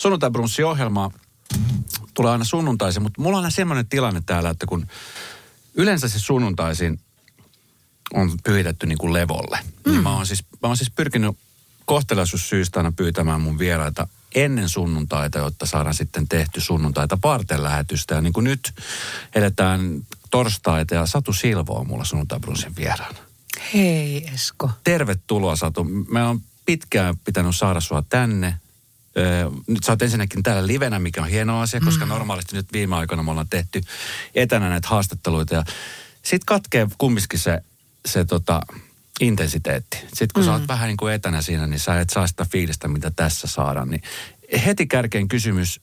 sunnuntai-brunssi-ohjelmaa tulee aina sunnuntaisin, mutta mulla on aina semmoinen tilanne täällä, että kun yleensä se sunnuntaisin on pyhitetty niin kuin levolle, mm. niin mä oon siis, mä oon siis pyrkinyt kohtelaisuussyistä aina pyytämään mun vieraita ennen sunnuntaita, jotta saadaan sitten tehty sunnuntaita varten lähetystä. Ja niin kuin nyt eletään torstaita ja Satu Silvo on mulla sunnuntai vieraana. Hei Esko. Tervetuloa Satu. Me on pitkään pitänyt saada sua tänne. Nyt sä oot ensinnäkin täällä livenä, mikä on hieno asia, koska mm. normaalisti nyt viime aikoina me ollaan tehty etänä näitä haastatteluita. Ja sit katkee kumminkin se, se tota, intensiteetti. Sitten kun mm. sä oot mm. vähän niin kuin etänä siinä, niin sä et saa sitä fiilistä, mitä tässä saadaan. Niin heti kärkeen kysymys,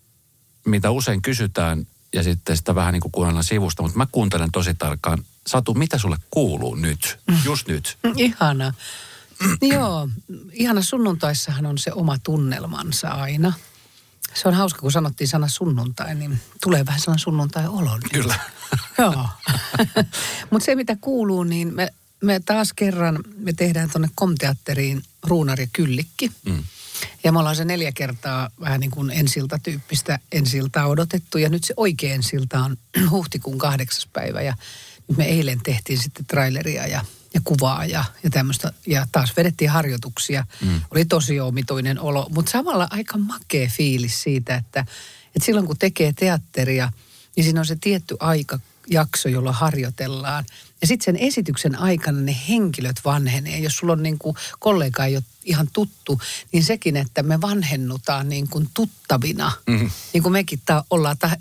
mitä usein kysytään, ja sitten sitä vähän niin kuin kuunnellaan sivusta, mutta mä kuuntelen tosi tarkkaan. Satu, mitä sulle kuuluu nyt, mm. just nyt? Ihana. Joo, ihana sunnuntaissahan on se oma tunnelmansa aina. Se on hauska, kun sanottiin sana sunnuntai, niin tulee vähän sellainen sunnuntai-olo. Kyllä. Joo. Mutta se, mitä kuuluu, niin me me taas kerran, me tehdään tuonne Komteatteriin Ruunari Kyllikki. Mm. Ja me ollaan se neljä kertaa vähän niin kuin ensilta tyyppistä ensiltaa odotettu. Ja nyt se oikea ensilta on huhtikuun kahdeksas päivä. Ja nyt me eilen tehtiin sitten traileria ja, ja kuvaa ja, ja tämmöistä. Ja taas vedettiin harjoituksia. Mm. Oli tosi omituinen olo. Mutta samalla aika makea fiilis siitä, että, että silloin kun tekee teatteria, niin siinä on se tietty aika jakso, jolla harjoitellaan. Ja sitten sen esityksen aikana ne henkilöt vanhenee. Jos sulla on niin kuin kollega ei ole ihan tuttu, niin sekin, että me vanhennutaan niin kuin tuttavina. Mm-hmm. Niin kuin mekin ta- ollaan ta-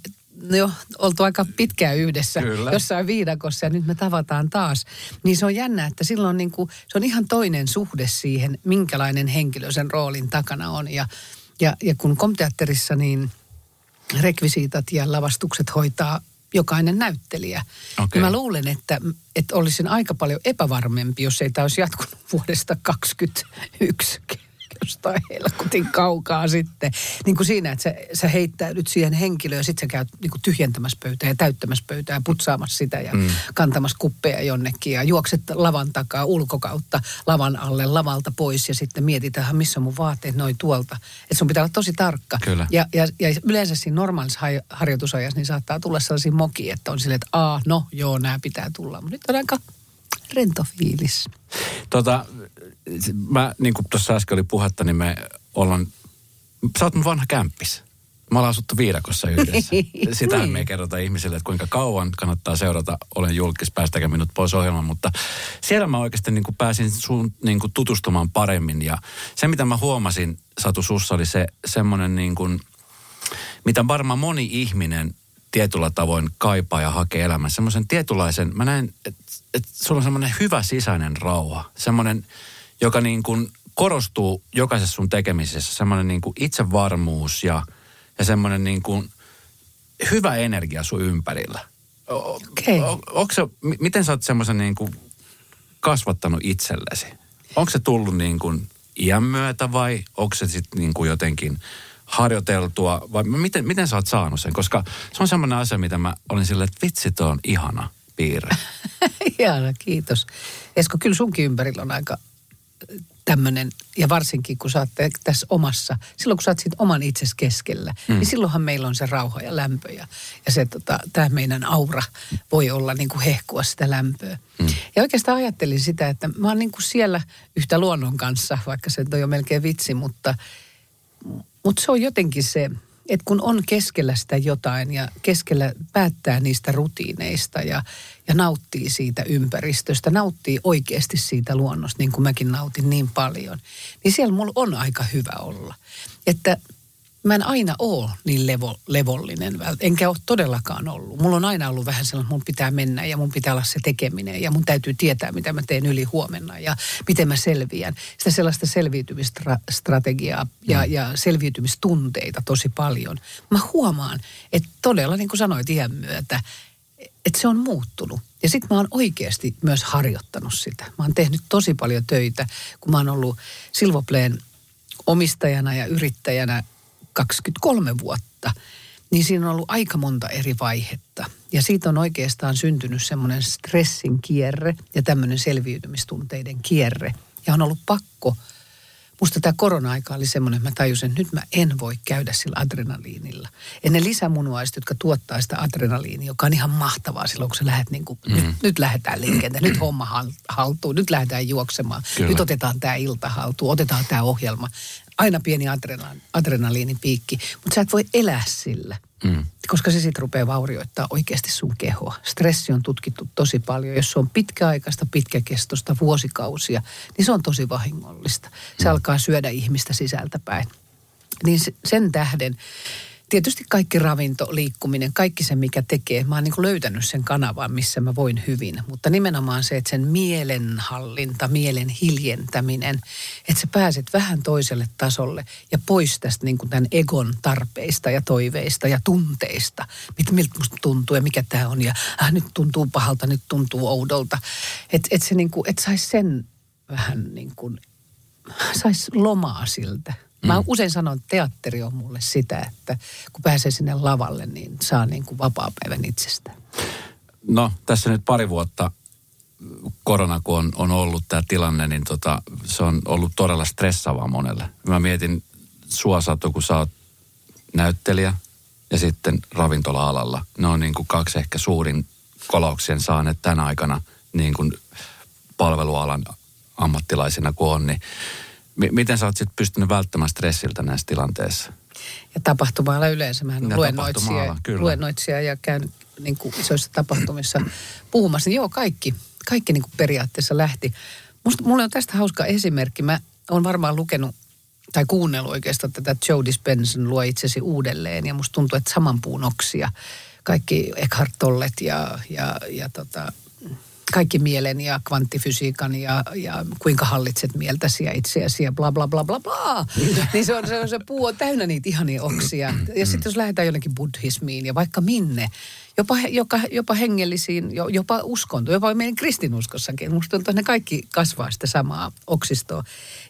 jo oltu aika pitkään yhdessä Kyllä. jossain viidakossa ja nyt me tavataan taas. Niin se on jännä, että silloin niin kuin, se on ihan toinen suhde siihen, minkälainen henkilö sen roolin takana on. Ja, ja, ja kun komteatterissa niin rekvisiitat ja lavastukset hoitaa jokainen näyttelijä. Okay. Ja mä luulen, että, että olisin aika paljon epävarmempi, jos ei tämä olisi jatkunut vuodesta 2021 jostain helkutin kaukaa sitten. Niin kuin siinä, että sä, sä heittäydyt siihen henkilöön ja sitten sä käyt niin kuin tyhjentämässä pöytää ja täyttämässä pöytää ja putsaamassa sitä ja mm. kantamassa kuppeja jonnekin ja juokset lavan takaa ulkokautta lavan alle, lavalta pois ja sitten mietitään, missä on mun vaatteet noin tuolta. Että sun pitää olla tosi tarkka. Kyllä. Ja, ja, ja yleensä siinä normaalissa harjoitusajassa niin saattaa tulla sellaisia mokia, että on silleen, että aa, no joo, nämä pitää tulla. Mutta nyt on aika rento fiilis. Tota, mä, niin kuin tuossa äsken oli puhetta, niin me ollaan, sä oot mun vanha kämppis. Mä ollaan asuttu viidakossa yhdessä. Sitä niin. me ei kerrota ihmisille, että kuinka kauan kannattaa seurata Olen julkis, päästäkää minut pois ohjelman. Mutta siellä mä oikeasti niin kuin pääsin sun niin kuin tutustumaan paremmin. Ja se, mitä mä huomasin, Satu Sussa, oli se semmoinen niin kuin, mitä varmaan moni ihminen tietyllä tavoin kaipaa ja hakee elämään. Semmoisen tietynlaisen, mä näen, että, että sulla on semmoinen hyvä sisäinen rauha. Semmoinen, joka niin kuin korostuu jokaisessa sun tekemisessä. Semmoinen niin kuin itsevarmuus ja, ja semmoinen niin kuin hyvä energia sun ympärillä. Okay. O, se, miten sä oot semmoisen niin kuin kasvattanut itsellesi? Onko se tullut niin kuin iän myötä vai onko se sitten niin kuin jotenkin harjoiteltua vai miten, miten sä oot saanut sen? Koska se on semmoinen asia, mitä mä olin silleen, että vitsi, on ihana piirre. ihana, kiitos. Esko, kyllä sunkin ympärillä on aika tämmöinen, ja varsinkin kun sä oot tässä omassa, silloin kun sä oot siitä oman itses keskellä, mm. niin silloinhan meillä on se rauha ja lämpö ja, ja se tota, tämä meidän aura voi olla niin kuin hehkua sitä lämpöä. Mm. Ja oikeastaan ajattelin sitä, että mä oon niin kuin siellä yhtä luonnon kanssa, vaikka se on jo melkein vitsi, mutta, mutta se on jotenkin se, että kun on keskellä sitä jotain ja keskellä päättää niistä rutiineista ja, ja nauttii siitä ympäristöstä, nauttii oikeasti siitä luonnosta, niin kuin mäkin nautin niin paljon, niin siellä mulla on aika hyvä olla. Että mä en aina ole niin levo, levollinen, enkä ole todellakaan ollut. Mulla on aina ollut vähän sellainen, että mun pitää mennä ja mun pitää olla se tekeminen ja mun täytyy tietää, mitä mä teen yli huomenna ja miten mä selviän. Sitä sellaista selviytymistrategiaa ja, mm. ja selviytymistunteita tosi paljon. Mä huomaan, että todella, niin kuin sanoit iän myötä, että se on muuttunut. Ja sitten mä oon oikeasti myös harjoittanut sitä. Mä oon tehnyt tosi paljon töitä, kun mä oon ollut Silvopleen omistajana ja yrittäjänä 23 vuotta, niin siinä on ollut aika monta eri vaihetta. Ja siitä on oikeastaan syntynyt semmoinen stressin kierre ja tämmöinen selviytymistunteiden kierre. Ja on ollut pakko musta tämä korona-aika oli semmoinen, että mä tajusin, että nyt mä en voi käydä sillä adrenaliinilla. Ja ne lisämunuaiset, jotka tuottaa sitä adrenaliinia, joka on ihan mahtavaa silloin, kun sä lähdet niin kuin, mm. nyt, nyt lähdetään liikenteen, nyt homma haltuun, nyt lähdetään juoksemaan, Kyllä. nyt otetaan tämä ilta haltuun, otetaan tämä ohjelma. Aina pieni adrenaliini, adrenaliinipiikki, mutta sä et voi elää sillä. Mm. Koska se sitten rupeaa vaurioittaa oikeasti sun kehoa. Stressi on tutkittu tosi paljon. Jos se on pitkäaikaista, pitkäkestosta, vuosikausia, niin se on tosi vahingollista. Se mm. alkaa syödä ihmistä sisältäpäin. Niin sen tähden tietysti kaikki ravinto, liikkuminen, kaikki se mikä tekee. Mä oon niin löytänyt sen kanavan, missä mä voin hyvin. Mutta nimenomaan se, että sen mielenhallinta, mielen hiljentäminen, että sä pääset vähän toiselle tasolle ja pois tästä niin kuin tämän egon tarpeista ja toiveista ja tunteista. Mit, miltä musta tuntuu ja mikä tämä on ja äh, nyt tuntuu pahalta, nyt tuntuu oudolta. Että et se niin kuin, et saisi sen vähän niin kuin, saisi lomaa siltä Mä mm. usein sanon, että teatteri on mulle sitä, että kun pääsee sinne lavalle, niin saa niin kuin vapaa-päivän itsestään. No, tässä nyt pari vuotta korona, kun on, on ollut tämä tilanne, niin tota, se on ollut todella stressaavaa monelle. Mä mietin sua, Satu, kun sä oot näyttelijä ja sitten ravintola-alalla. Ne on niin kuin kaksi ehkä suurin kolauksien saaneet tänä aikana niin kuin palvelualan ammattilaisina kuin on, niin M- miten sä oot sitten pystynyt välttämään stressiltä näissä tilanteissa? Ja tapahtumalla yleensä. Mä luennoitsija, luennoitsija ja käyn niin kuin isoissa tapahtumissa puhumassa. Niin joo, kaikki, kaikki niin kuin periaatteessa lähti. Musta, mulla on tästä hauska esimerkki. Mä oon varmaan lukenut tai kuunnellut oikeastaan tätä Joe Dispenson luo itsesi uudelleen. Ja musta tuntuu, että saman puun oksia. Kaikki Eckhart Tollet ja, ja, ja tota, kaikki mielen ja kvanttifysiikan ja, ja kuinka hallitset mieltäsi ja itseäsi ja bla bla bla bla bla. niin se, on, se, se puu on täynnä niitä ihania oksia. Ja sitten jos lähdetään jonnekin buddhismiin ja vaikka minne, jopa, jopa, jopa hengellisiin, jopa uskonto, jopa meidän kristinuskossakin. Musta tuntuu, että ne kaikki kasvaa sitä samaa oksistoa.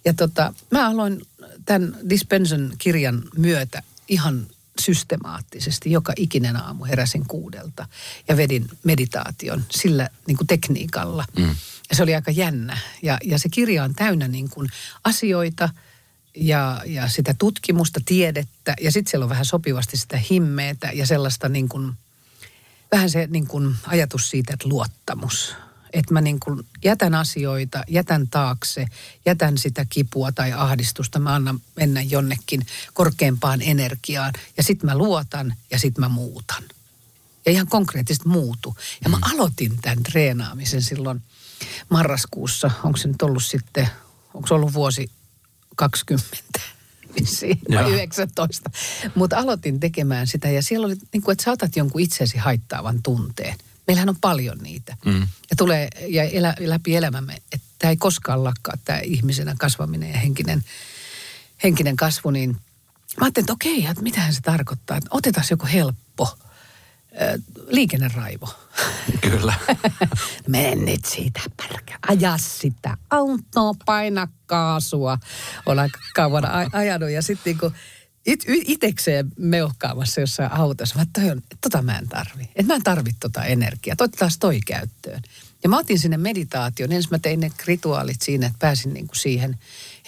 Ja tota, mä aloin tämän Dispenson kirjan myötä ihan systemaattisesti joka ikinen aamu heräsin kuudelta ja vedin meditaation sillä niin kuin tekniikalla. Mm. Ja se oli aika jännä. Ja, ja se kirja on täynnä niin kuin asioita ja, ja sitä tutkimusta, tiedettä ja sitten siellä on vähän sopivasti sitä himmeetä ja sellaista niin kuin, vähän se niin kuin ajatus siitä, että luottamus – että mä niin kuin jätän asioita, jätän taakse, jätän sitä kipua tai ahdistusta, mä annan mennä jonnekin korkeampaan energiaan ja sitten mä luotan ja sitten mä muutan. Ja ihan konkreettisesti muutu. Ja mä mm. aloitin tämän treenaamisen silloin marraskuussa, onko se nyt ollut sitten, onko se ollut vuosi 20 vissiin, vai 19. Mutta aloitin tekemään sitä ja siellä oli niin kuin, että saatat jonkun itsesi haittaavan tunteen. Meillähän on paljon niitä. Mm. Ja tulee ja elä, läpi elämämme, että tämä ei koskaan lakkaa, tämä ihmisenä kasvaminen ja henkinen, henkinen kasvu. Niin mä ajattelin, että okei, että mitähän se tarkoittaa. Että otetaan joku helppo liikenneraivo. Kyllä. Mene nyt siitä pärkä. Aja sitä autoa, paina kaasua. Olen aika kauan ajanut ja sitten niin kun it, itekseen meuhkaamassa jossain autossa. Mä toi on, tota mä en tarvi. Että mä en tarvi tota energiaa. Toi taas toi käyttöön. Ja mä otin sinne meditaation. Ensin mä tein ne rituaalit siinä, että pääsin niin kuin siihen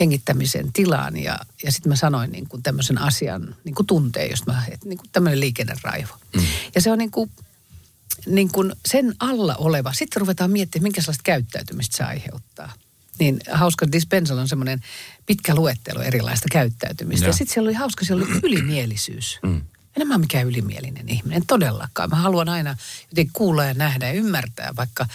hengittämisen tilaan. Ja, ja sitten mä sanoin niin kuin tämmöisen asian niin kuin tunteen, josta mä, että niin kuin tämmöinen liikenneraivo. Mm. Ja se on niin kuin, niin kuin sen alla oleva. Sitten ruvetaan miettimään, minkä sellaista käyttäytymistä se aiheuttaa niin hauska Dispensal on semmoinen pitkä luettelo erilaista käyttäytymistä. Ja, ja sitten siellä oli hauska, siellä oli ylimielisyys. Mm. En mä mikään ylimielinen ihminen, todellakaan. Mä haluan aina jotenkin kuulla ja nähdä ja ymmärtää, vaikka,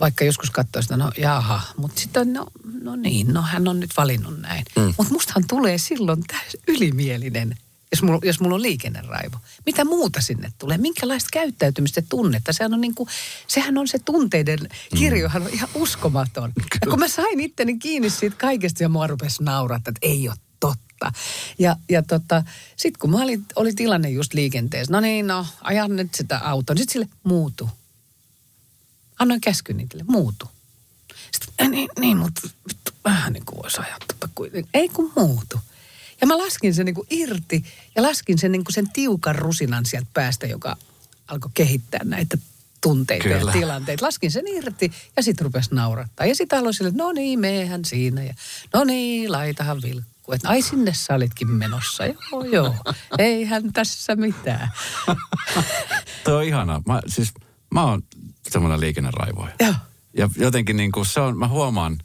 vaikka joskus katsoo sitä, no jaha, mutta sitten no, no niin, no hän on nyt valinnut näin. Mm. Mutta mustahan tulee silloin täys ylimielinen jos mulla, jos mulla on liikenneraivo. Mitä muuta sinne tulee? Minkälaista käyttäytymistä tunnetta? Sehän on, niin kuin, sehän on se tunteiden kirjohan on ihan uskomaton. Ja kun mä sain itteni kiinni siitä kaikesta ja mua rupesi nauraa, että ei ole totta. Ja, ja tota, sitten kun mä olin, oli tilanne just liikenteessä, no niin, no ajan nyt sitä autoa. Sitten sille muutu. Annoin käsky niille, muutu. Sitten, niin, niin mutta vähän niin kuin voisi kuitenkin. Ei kun muutu. Ja mä laskin sen niin kuin irti ja laskin sen, niin kuin sen tiukan rusinan sieltä päästä, joka alkoi kehittää näitä tunteita Kyllä. Ja tilanteita. Laskin sen irti ja sitten rupesi naurattaa. Ja sitten aloin sille, että no niin, meehän siinä. Ja no niin, laitahan vilkku. Että ai sinne sä olitkin menossa. Joo, joo. Eihän tässä mitään. Toi on ihanaa. Mä, siis, mä oon semmoinen liikenneraivoja. Joo. Ja jotenkin niin kuin se on, mä huomaan,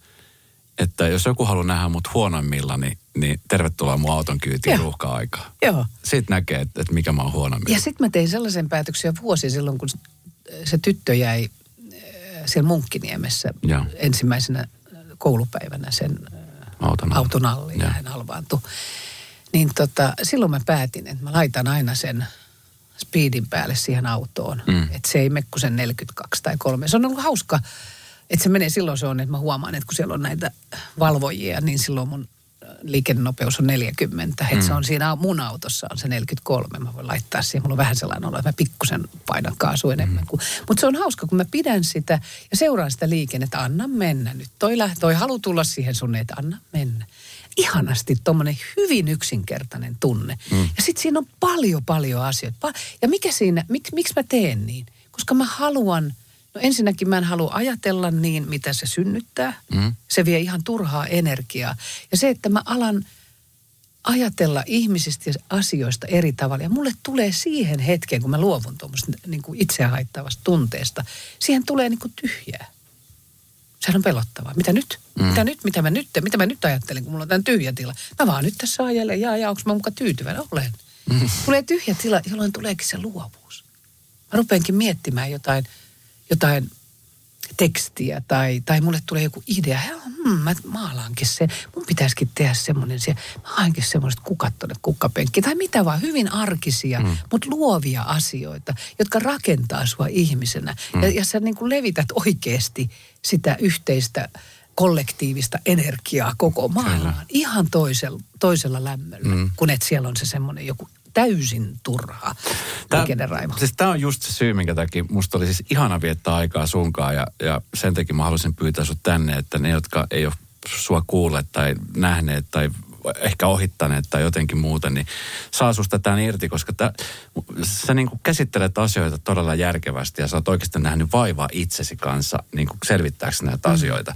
että jos joku haluaa nähdä mut huonoimmilla, niin, niin tervetuloa mun auton kyytiin Joo. ruuhka-aikaa. Joo. Siitä näkee, että, että mikä mä oon huonoimmilla. Ja sitten mä tein sellaisen päätöksen vuosi silloin, kun se tyttö jäi äh, siellä Munkkiniemessä Joo. ensimmäisenä koulupäivänä sen äh, Auton auton alle ja Joo. hän halvaantui. Niin tota, silloin mä päätin, että mä laitan aina sen speedin päälle siihen autoon. Mm. Että se ei mene kuin sen 42 tai 3. Se on ollut hauska, että se menee silloin se on, että mä huomaan, että kun siellä on näitä valvojia, niin silloin mun äh, liikennenopeus on 40. Mm. Että se on siinä mun autossa on se 43. Mä voin laittaa siihen. Mulla on vähän sellainen olo, että mä pikkusen painan kaasu enemmän. Mm. Kuin. Mutta se on hauska, kun mä pidän sitä ja seuraan sitä liikennettä. Anna mennä nyt. Toi, läht, toi halu tulla siihen sun, että anna mennä ihanasti tuommoinen hyvin yksinkertainen tunne. Mm. Ja sitten siinä on paljon, paljon asioita. Ja mikä siinä, mik, miksi mä teen niin? Koska mä haluan, no ensinnäkin mä en halua ajatella niin, mitä se synnyttää. Mm. Se vie ihan turhaa energiaa. Ja se, että mä alan ajatella ihmisistä ja asioista eri tavalla. Ja mulle tulee siihen hetkeen, kun mä luovun tuommoista niin kuin itseä haittaavasta tunteesta, siihen tulee niin kuin tyhjää. Sehän on pelottavaa. Mitä nyt? Mm. Mitä nyt? Mitä mä nyt? Mitä mä nyt ajattelen, kun mulla on tämän tyhjä tila? Mä vaan nyt tässä ajelen, jaa, jaa, onko mä mukaan tyytyväinen? Olen. Mm. Tulee tyhjä tila, jolloin tuleekin se luovuus. Mä rupeankin miettimään jotain, jotain tekstiä tai, tai mulle tulee joku idea. Hmm, mä maalaankin sen. Mun pitäisikin tehdä semmoinen siellä. Mä haenkin semmoiset kukat tuonne kukkapenkkiin. Tai mitä vaan, hyvin arkisia, mm. mutta luovia asioita, jotka rakentaa sua ihmisenä. Mm. Ja, ja sä niin kuin levität oikeasti sitä yhteistä kollektiivista energiaa koko maailmaan. Ihan toisella, toisella lämmöllä, mm. kun et siellä on se semmoinen joku täysin turha liikenneraivo. Siis tämä on just se syy, minkä takia musta oli siis ihana viettää aikaa sunkaan ja, ja sen takia mä halusin pyytää sut tänne, että ne, jotka ei ole sua kuulleet tai nähneet tai ehkä ohittaneet tai jotenkin muuten, niin saa susta tämän irti, koska tää, sä niin kuin käsittelet asioita todella järkevästi ja sä oot oikeasti nähnyt vaivaa itsesi kanssa niin kuin selvittääksesi näitä mm. asioita.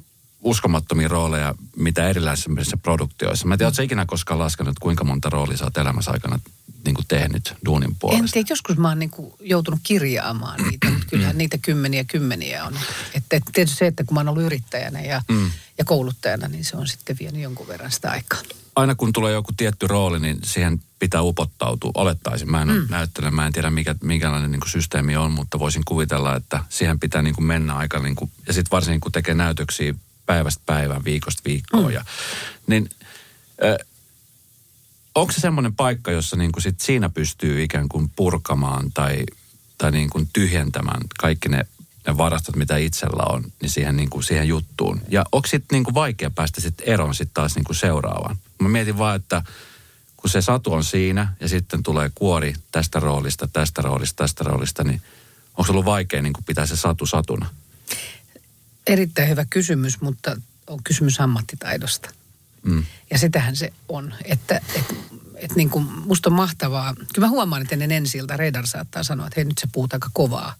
uskomattomia rooleja, mitä erilaisissa produktioissa. Mä en tiedä, sä ikinä koskaan laskenut, kuinka monta roolia sä oot elämässä aikana niin kuin tehnyt duunin En puolesta? tiedä, joskus mä oon niin kuin joutunut kirjaamaan niitä, mutta kyllähän niitä kymmeniä kymmeniä on. Että et tietysti se, että kun mä oon ollut yrittäjänä ja, mm. ja kouluttajana, niin se on sitten vienyt jonkun verran sitä aikaa. Aina kun tulee joku tietty rooli, niin siihen pitää upottautua. Olettaisin, mä en mm. näyttele, mä en tiedä mikä, minkälainen niin kuin systeemi on, mutta voisin kuvitella, että siihen pitää niin kuin mennä aika, niin kuin, ja sitten varsinkin kun tekee näytöksiä päivästä päivään, viikosta viikkoon. Mm. Ja, niin äh, onko se semmoinen paikka, jossa niin kuin sit siinä pystyy ikään kuin purkamaan tai, tai niin kuin tyhjentämään kaikki ne, ne varastot, mitä itsellä on, niin siihen, niin kuin siihen juttuun. Ja onko sitten niin kuin vaikea päästä sitten eroon sitten taas niin kuin seuraavaan? Mä mietin vaan, että kun se satu on siinä ja sitten tulee kuori tästä roolista, tästä roolista, tästä roolista, niin onko se ollut vaikea niin kuin pitää se satu satuna? Erittäin hyvä kysymys, mutta on kysymys ammattitaidosta. Mm. Ja sitähän se on, että et, et niin kuin musta on mahtavaa. Kyllä mä huomaan, että ennen ensi Redar saattaa sanoa, että hei nyt se puhut aika kovaa.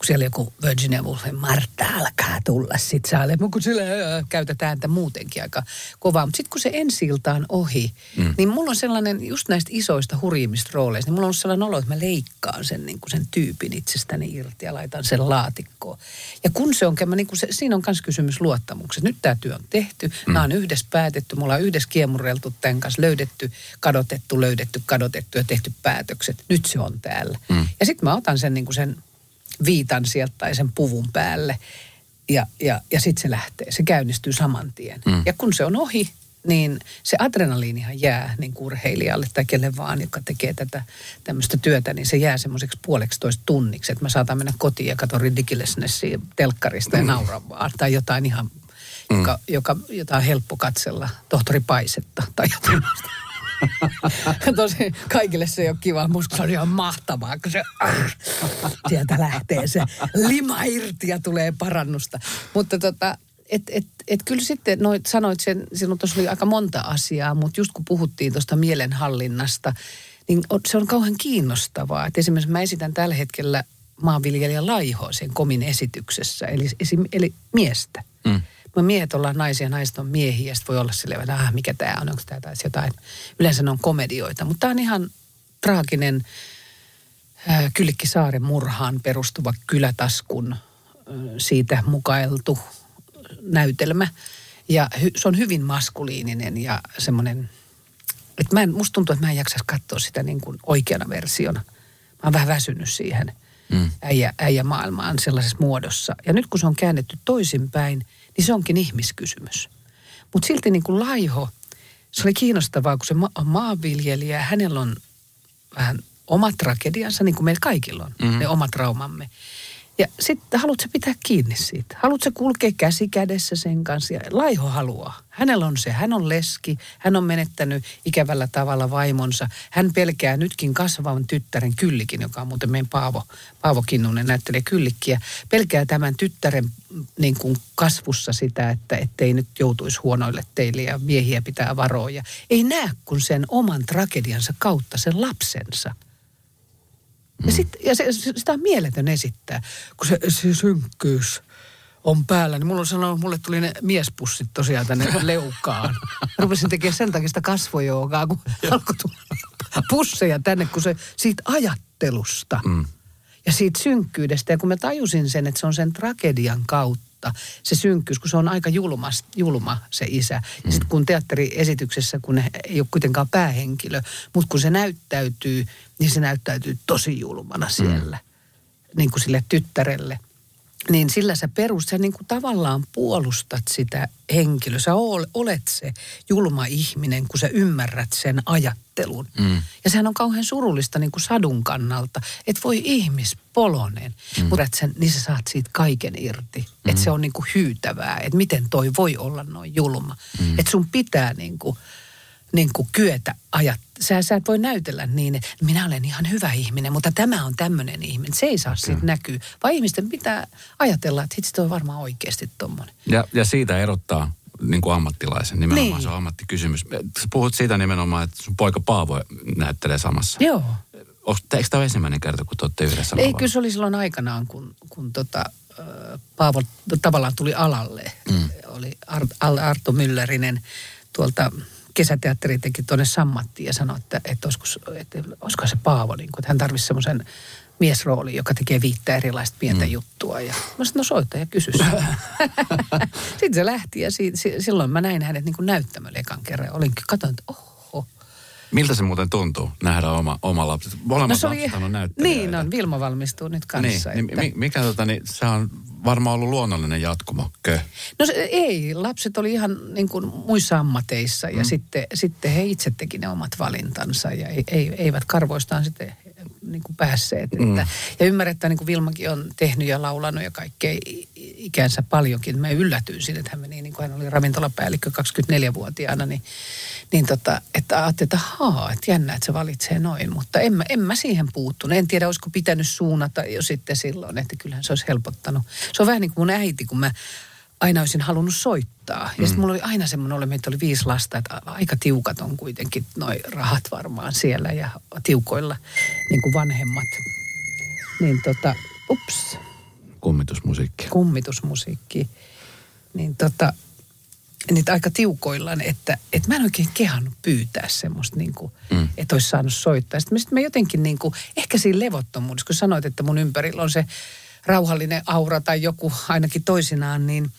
Kun siellä joku Virginia Woolf, Martta alkaa tulla sit saalle, kun sillä öö, käytetään ääntä muutenkin aika kovaa. Mutta sitten kun se ensi on ohi, mm. niin mulla on sellainen, just näistä isoista hurjimmista rooleista, niin mulla on sellainen olo, että mä leikkaan sen, niin kuin sen tyypin itsestäni irti ja laitan sen laatikkoon. Ja kun se on, mä niin kuin se, siinä on myös kysymys luottamuksesta. Nyt tämä työ on tehty, mm. nämä on yhdessä päätetty, mulla on yhdessä kiemurreltu tämän kanssa, löydetty, kadotettu, löydetty, kadotettu ja tehty päätökset. Nyt se on täällä. Mm. Ja sitten mä otan sen, niin kuin sen viitan sieltä tai sen puvun päälle ja, ja, ja sitten se lähtee. Se käynnistyy saman tien. Mm. Ja kun se on ohi, niin se adrenaliinihan jää niin urheilijalle tai kelle vaan, joka tekee tätä tämmöistä työtä, niin se jää semmoiseksi puoleksitoista tunniksi, että mä saatan mennä kotiin ja katson Ridiculousnessia telkkarista ja nauraa vaan, tai jotain ihan, mm. joka, joka, jota on helppo katsella, tohtori Paisetta tai jotain Tosi kaikille se ei ole kiva. Musta se on ihan mahtavaa, kun se sieltä lähtee se lima irti ja tulee parannusta. Mutta tota, et, et, et kyllä sitten noit, sanoit sen, sinun tuossa oli aika monta asiaa, mutta just kun puhuttiin tuosta mielenhallinnasta, niin se on kauhean kiinnostavaa. Et esimerkiksi mä esitän tällä hetkellä maanviljelijä Laihoa sen komin esityksessä, eli, eli miestä. Mm. Me miehet ollaan naisia, naiset on miehiä, ja voi olla silleen, että ah, mikä tämä on, onko tämä taas jotain. Yleensä ne on komedioita, mutta tämä on ihan traaginen äh, Kyllikkisaaren murhaan perustuva kylätaskun äh, siitä mukailtu näytelmä. Ja hy, se on hyvin maskuliininen ja semmoinen, että mä en, musta tuntuu, että mä en jaksaisi katsoa sitä niin kuin oikeana versiona. Mä oon vähän väsynyt siihen mm. äijä, äijä maailmaan sellaisessa muodossa. Ja nyt kun se on käännetty toisinpäin, niin se onkin ihmiskysymys. Mutta silti niin kuin laiho, se oli kiinnostavaa, kun se ma- on maanviljelijä, hänellä on vähän omat tragediansa, niin kuin meillä kaikilla on, mm-hmm. ne omat traumamme. Ja sitten haluatko pitää kiinni siitä? Haluatko kulkea käsi kädessä sen kanssa? Ja Laiho haluaa. Hänellä on se. Hän on leski. Hän on menettänyt ikävällä tavalla vaimonsa. Hän pelkää nytkin kasvavan tyttären Kyllikin, joka on muuten meidän Paavo, Paavo Kinnunen näyttelee Kyllikkiä. Pelkää tämän tyttären niin kuin kasvussa sitä, että ettei nyt joutuisi huonoille teille ja miehiä pitää varoa. Ja ei näe kun sen oman tragediansa kautta sen lapsensa – ja, sit, ja se, sitä on mieletön esittää, kun se, se synkkyys on päällä. Niin mulla on sanonut, mulle tuli ne miespussit tosiaan tänne leukaan. Rupesin tekemään sen takia sitä kasvojoogaa, kun alkoi tulla pusseja tänne, kun se siitä ajattelusta mm. ja siitä synkkyydestä. Ja kun mä tajusin sen, että se on sen tragedian kautta, kautta se synkkyys, kun se on aika julma, julma se isä. Ja mm. sitten kun teatteriesityksessä, kun ei ole kuitenkaan päähenkilö, mutta kun se näyttäytyy, niin se näyttäytyy tosi julmana siellä. Mm. Niin kuin sille tyttärelle – niin sillä sä perus, sä niin kuin tavallaan puolustat sitä henkilöä. Sä olet se julma ihminen, kun sä ymmärrät sen ajattelun. Mm. Ja sehän on kauhean surullista niin kuin sadun kannalta, että voi ihmispolonen, mm. mutta sen, niin sä saat siitä kaiken irti. Mm. Että se on niin kuin hyytävää, että miten toi voi olla noin julma. Mm. Että sun pitää niin kuin niin kuin kyetä ajat. Sä, sä et voi näytellä niin, että minä olen ihan hyvä ihminen, mutta tämä on tämmöinen ihminen. Se ei saa okay. siitä näkyä. Vai ihmisten pitää ajatella, että hitsi on varmaan oikeasti tommonen. Ja, ja siitä erottaa niin kuin ammattilaisen. Nimenomaan niin. se on ammattikysymys. Sä puhut siitä nimenomaan, että sun poika Paavo näyttelee samassa. Joo. Eikö tämä ole ensimmäinen kerta, kun te olette yhdessä? Ei, kyllä se oli silloin aikanaan, kun, kun tota, Paavo tavallaan tuli alalle. Mm. Oli Ar- Arto Müllerinen tuolta kesäteatteri teki tuonne sammattiin ja sanoi, että, että, olisiko, että olisiko se Paavo, niin kuin, että hän tarvitsisi semmoisen miesrooli, joka tekee viittä erilaista pientä mm. juttua. Ja mä sanoin, no soita ja kysy Sitten se lähti ja si, si, silloin mä näin hänet niin kuin näyttämölle ekan kerran. Olinkin, katsoin, että oho. Miltä se muuten tuntuu nähdä oma, oma lapsi? Molemmat no se oli, on Niin on, Vilma valmistuu nyt kanssa. Niin, että... niin mikä tota, niin, se on varmaan ollut luonnollinen jatkumo, kö? No se, ei, lapset oli ihan niin kuin muissa ammateissa ja mm. sitten, sitten he itse teki ne omat valintansa ja ei, ei, eivät karvoistaan sitten niin kuin päässeet. Mm. Että, ja ymmärrettä, niin kuin Vilmakin on tehnyt ja laulanut ja kaikkea ikänsä paljonkin. Mä yllätyin siitä, että hän meni, niin kuin hän oli ravintolapäällikkö 24-vuotiaana, niin, niin tota, että ajattelin, että haa, että jännä, että se valitsee noin. Mutta en mä, en mä siihen puuttunut. En tiedä, olisiko pitänyt suunnata jo sitten silloin, että kyllähän se olisi helpottanut. Se on vähän niin kuin mun äiti, kun mä aina olisin halunnut soittaa. Ja mm. sitten mulla oli aina semmoinen olo, että oli viisi lasta, että aika tiukat on kuitenkin noi rahat varmaan siellä ja tiukoilla niin kuin vanhemmat. Niin tota, ups. Kummitusmusiikki. Kummitusmusiikki. Niin tota, niitä aika tiukoillaan, että, että mä en oikein kehannut pyytää semmoista, niin kuin, mm. että olisi saanut soittaa. Sitten mä, sit mä jotenkin niin kuin, ehkä siinä levottomuudessa, kun sanoit, että mun ympärillä on se rauhallinen aura tai joku ainakin toisinaan, niin –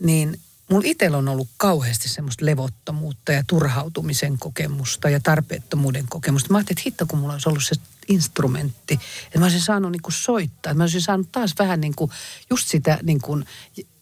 niin mulla itsellä on ollut kauheasti semmoista levottomuutta ja turhautumisen kokemusta ja tarpeettomuuden kokemusta. Mä ajattelin, että hitto kun mulla olisi ollut se instrumentti. Että mä olisin saanut niin kuin soittaa. Että mä olisin saanut taas vähän niin kuin just sitä niin kuin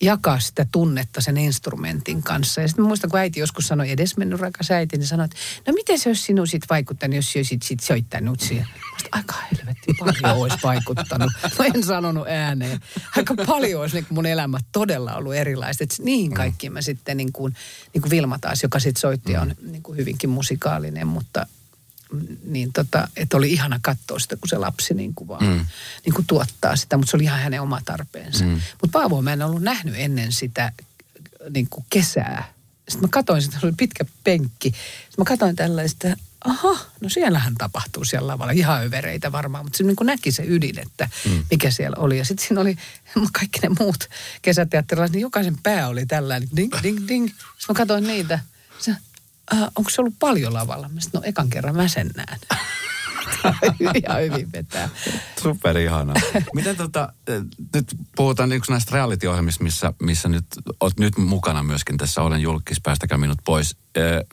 jakaa sitä tunnetta sen instrumentin kanssa. Ja sitten mä muistan, kun äiti joskus sanoi, edes mennyt rakas äiti, niin sanoi, että no miten se olisi sinun sit vaikuttanut, jos olisit sit soittanut siihen. Mä aika helvetti, paljon olisi vaikuttanut. Mä en sanonut ääneen. Aika paljon olisi niin mun elämä todella ollut erilaista. Et niihin kaikkiin mä sitten niin kuin, niin kuin Vilma taas, joka sitten soitti on niin kuin hyvinkin musikaalinen, mutta niin tota, että oli ihana katsoa sitä, kun se lapsi niin kuin vaan mm. niin kuin tuottaa sitä, mutta se oli ihan hänen oma tarpeensa. Mm. Mutta Paavoa mä en ollut nähnyt ennen sitä niin kuin kesää. Sitten mä katsoin sitä, se oli pitkä penkki. Sitten mä katsoin tällaista, aha, no siellähän tapahtuu siellä lavalla. Ihan övereitä varmaan, mutta se niin kuin näki se ydin, että mm. mikä siellä oli. Ja sitten siinä oli kaikki ne muut kesäteatterilaiset, niin jokaisen pää oli tällainen, ding, ding, ding. Sitten mä katsoin niitä. Se, äh, onko se ollut paljon lavalla? Mä sanoin, no ekan kerran mä sen näen. Ihan hyvin vetää. Super ihana. Miten tota, nyt puhutaan niin näistä reality-ohjelmista, missä, missä nyt olet nyt mukana myöskin tässä Olen julkis, päästäkää minut pois.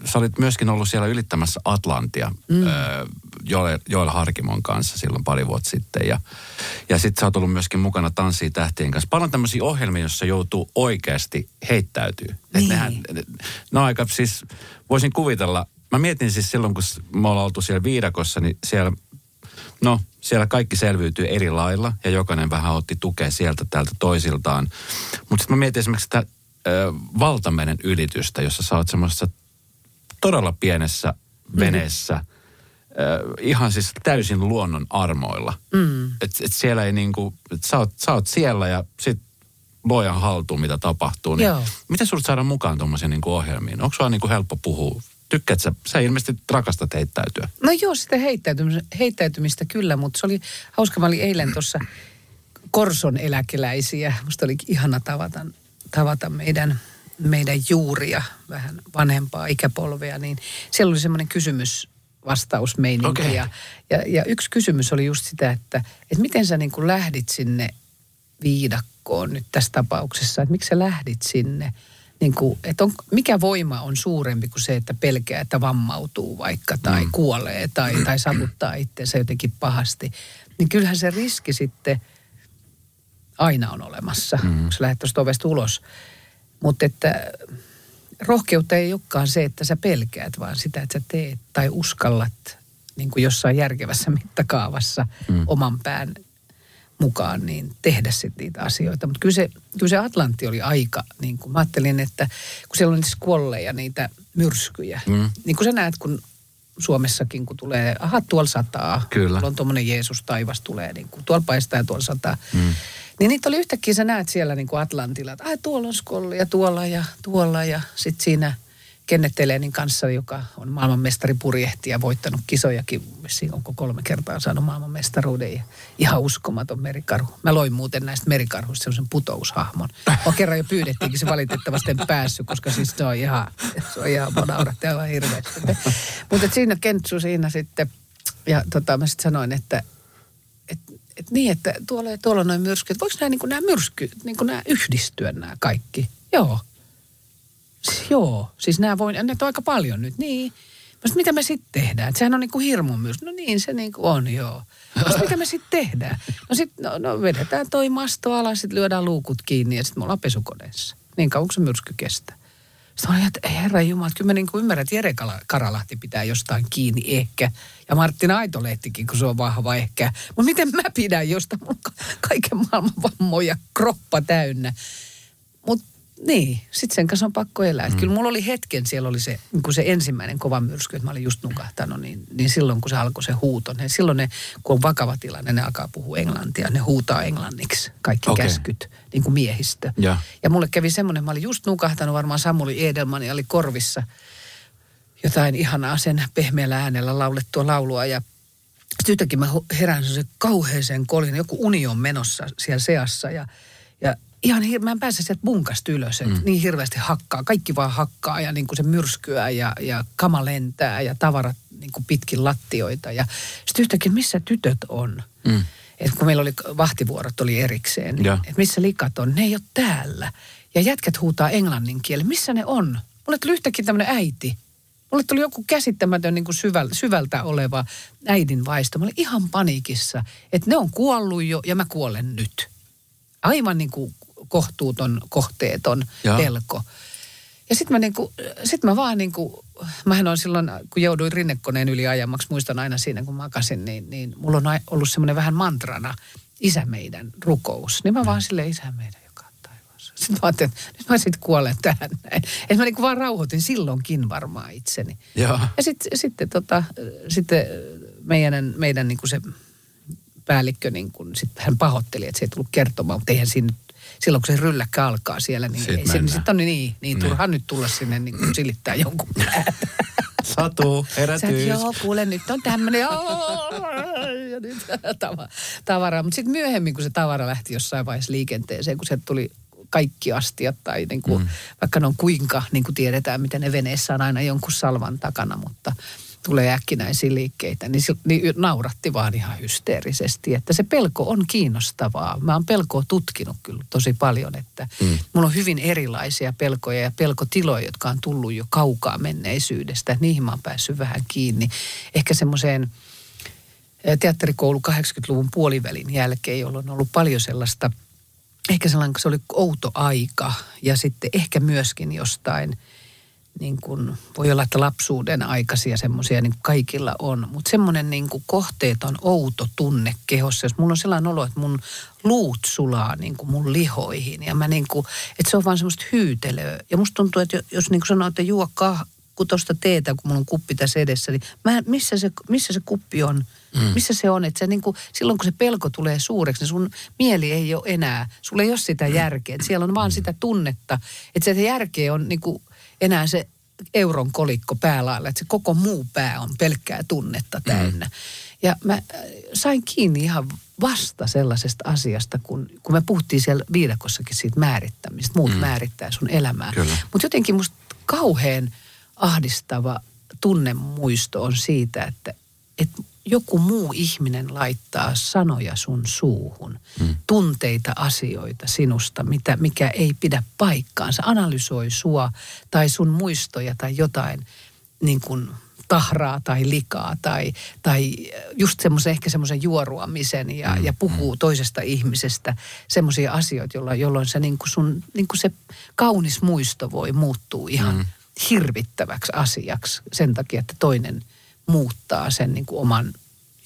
Sä olit myöskin ollut siellä ylittämässä Atlantia mm. Joel, Joel Harkimon kanssa silloin pari vuotta sitten. Ja, ja sitten sä oot ollut myöskin mukana Tanssii tähtien kanssa. Paljon tämmöisiä ohjelmia, joissa joutuu oikeasti heittäytyy. Niin. nehän, ne, ne on aika siis, voisin kuvitella, mä mietin siis silloin, kun me ollaan oltu siellä viidakossa, niin siellä, no, siellä kaikki selviytyy eri lailla ja jokainen vähän otti tukea sieltä täältä toisiltaan. Mutta sitten mä mietin esimerkiksi sitä ö, valtameren ylitystä, jossa sä oot semmoisessa todella pienessä veneessä, mm. ö, ihan siis täysin luonnon armoilla. Mm. Että et siellä ei niinku, et sä, oot, sä oot siellä ja sit luojan haltuun, mitä tapahtuu. Niin miten sulla saada mukaan tuommoisiin niinku ohjelmiin? Onko sulla niinku helppo puhua tykkäät sä, sä ilmeisesti rakastat heittäytyä. No joo, sitä heittäytymistä, heittäytymistä kyllä, mutta se oli hauska. Mä olin eilen tuossa Korson eläkeläisiä. Musta oli ihana tavata, tavata meidän, meidän juuria, vähän vanhempaa ikäpolvea, niin siellä oli semmoinen kysymys vastausmeininki. Okay. Ja, ja, ja yksi kysymys oli just sitä, että, että miten sä niin kuin lähdit sinne viidakkoon nyt tässä tapauksessa, että miksi sä lähdit sinne – niin kuin, että on, mikä voima on suurempi kuin se, että pelkää, että vammautuu vaikka tai mm. kuolee tai, tai savuttaa itseensä jotenkin pahasti. Niin kyllähän se riski sitten aina on olemassa, mm. kun sä lähdet tuosta ovesta ulos. Mutta että rohkeutta ei olekaan se, että sä pelkäät, vaan sitä, että sä teet tai uskallat niin kuin jossain järkevässä mittakaavassa mm. oman pään mukaan niin tehdä sitten niitä asioita. Mutta kyllä se, kyllä se Atlantti oli aika, niin kuin mä ajattelin, että kun siellä on niitä squalleja, niitä myrskyjä. Mm. Niin kuin sä näet, kun Suomessakin, kun tulee, aha, tuolla sataa. Kyllä. Tuolla on tuommoinen Jeesus taivas tulee, niin kuin, tuolla paistaa ja tuolla sataa. Mm. Niin niitä oli yhtäkkiä, sä näet siellä niin kuin Atlantilla, että ai tuolla on skolli ja tuolla ja tuolla ja sitten siinä – Kenneth Telenin kanssa, joka on maailmanmestari purjehti ja voittanut kisojakin. Onko kolme kertaa saanut maailmanmestaruuden ja ihan uskomaton merikarhu. Mä loin muuten näistä merikarhuista sellaisen putoushahmon. Mä kerran jo pyydettiinkin, se valitettavasti en päässyt, koska siis se on ihan, se on ihan, mä nauratti aivan hirveästi. Mutta siinä Kentsu siinä sitten, ja tota, mä sitten sanoin, että et, et niin, että tuolla, tuolla on noin myrskyt. Voiko nämä, niin myrskyt, niin nämä yhdistyä nämä kaikki? Joo. Joo, siis nämä voi, ne on aika paljon nyt, niin. Mutta mitä me sitten tehdään? sehän on niinku hirmu myös. No niin, se niinku on, joo. Mutta mitä me sitten tehdään? No sitten no, no vedetään toi masto alas, sitten lyödään luukut kiinni ja sitten me ollaan pesukoneessa. Niin kauan se myrsky kestää. Sitten olin, että herra Jumala, kyllä mä niin kuin ymmärrän, että Jere Karalahti pitää jostain kiinni ehkä. Ja Martin Aitolehtikin, kun se on vahva ehkä. Mutta miten mä pidän, josta mun kaiken maailman vammoja kroppa täynnä. Mutta niin, sitten sen kanssa on pakko elää. Mm. Kyllä mulla oli hetken, siellä oli se, kun se ensimmäinen kova myrsky, että mä olin just nukahtanut, niin, niin silloin kun se alkoi se huuto, niin silloin ne, kun on vakava tilanne, ne alkaa puhua englantia, ne huutaa englanniksi kaikki okay. käskyt, niin kuin miehistö. Ja. ja mulle kävi semmoinen, mä olin just nukahtanut, varmaan Samuli Edelman oli korvissa jotain ihanaa sen pehmeällä äänellä laulettua laulua ja sitten yhtäkkiä mä herään se kauheeseen kolin, joku uni on menossa siellä seassa ja, ja ihan hir- mä en pääse sieltä bunkasta ylös, että mm. niin hirveästi hakkaa. Kaikki vaan hakkaa ja niin kuin se myrskyä ja, ja kama lentää ja tavarat niin kuin pitkin lattioita. Ja sitten yhtäkkiä, missä tytöt on? Mm. Et kun meillä oli vahtivuorot oli erikseen, niin, että missä likat on? Ne ei ole täällä. Ja jätkät huutaa englannin kieli. Missä ne on? Mulle tuli yhtäkkiä tämmöinen äiti. Mulle Mulle tuli joku käsittämätön niin kuin syväl, syvältä oleva äidin vaisto. Mä olin ihan paniikissa, että ne on kuollut jo ja mä kuolen nyt. Aivan niin kuin kohtuuton, kohteeton Joo. pelko. Ja sitten mä, niinku, sit mä vaan niinku, mähän on silloin, kun jouduin rinnekoneen yli ajamaksi, muistan aina siinä kun makasin, niin, niin mulla on ollut semmoinen vähän mantrana, isä meidän rukous. Niin mä vaan silleen, isä meidän, joka on taivaassa. Sitten mä ajattelin, että nyt mä sitten kuolen tähän näin. Että mä niinku vaan rauhoitin silloinkin varmaan itseni. Joo. Ja sitten, sitten, tota, sitten meidän, meidän niin kuin se päällikkö, niin kuin, sit hän pahoitteli, että se ei tullut kertomaan, mutta eihän siinä silloin kun se rylläkkä alkaa siellä, niin Sit se, mennään. sit on niin, niin, niin turha nyt tulla sinne niin kuin silittää jonkun päätä. Satu, herätys. joo, kuule nyt on tämmöinen, ja nyt tava- tavaraa. Mutta sitten myöhemmin, kun se tavara lähti jossain vaiheessa liikenteeseen, kun se tuli kaikki astiat tai niin kuin, mm. vaikka ne on kuinka, niin kuin tiedetään, miten ne veneessä on aina jonkun salvan takana, mutta tulee äkkinäisiä liikkeitä, niin, se, niin nauratti vaan ihan hysteerisesti, että se pelko on kiinnostavaa. Mä oon pelkoa tutkinut kyllä tosi paljon, että mm. mulla on hyvin erilaisia pelkoja ja pelkotiloja, jotka on tullut jo kaukaa menneisyydestä. Niihin mä oon päässyt vähän kiinni. Ehkä semmoiseen teatterikoulu 80-luvun puolivälin jälkeen, jolloin on ollut paljon sellaista, ehkä sellainen, se oli outo aika ja sitten ehkä myöskin jostain, niin kuin, voi olla, että lapsuuden aikaisia semmoisia niin kaikilla on, mutta semmoinen niin kuin kohteeton outo tunne kehossa, jos mulla on sellainen olo, että mun luut sulaa niin kuin mun lihoihin ja mä niin kuin, että se on vaan semmoista hyytelöä. Ja musta tuntuu, että jos niin kuin sanoo, että juo kah, kun tuosta teetä, kun mulla on kuppi tässä edessä, niin mä, missä, se, missä se kuppi on? Mm. Missä se on? Että se niin kuin, silloin kun se pelko tulee suureksi, niin sun mieli ei ole enää, sulla ei ole sitä järkeä. Että siellä on vaan sitä tunnetta, että se järkeä on niin kuin enää se euron kolikko päälailla, että se koko muu pää on pelkkää tunnetta täynnä. Mm. Ja mä äh, sain kiinni ihan vasta sellaisesta asiasta, kun, kun me puhuttiin siellä viidakossakin siitä määrittämistä. Muut mm. määrittää sun elämää. Mutta jotenkin musta kauhean ahdistava tunnemuisto on siitä, että, että joku muu ihminen laittaa sanoja sun suuhun, mm. tunteita, asioita sinusta, mitä, mikä ei pidä paikkaansa, analysoi sua tai sun muistoja tai jotain niin kuin tahraa tai likaa tai, tai just semmoisen ehkä semmoisen juoruamisen ja, mm. ja puhuu toisesta ihmisestä semmoisia asioita, jolloin, jolloin se, niin kuin sun, niin kuin se kaunis muisto voi muuttua ihan mm. hirvittäväksi asiaksi sen takia, että toinen muuttaa sen niin kuin oman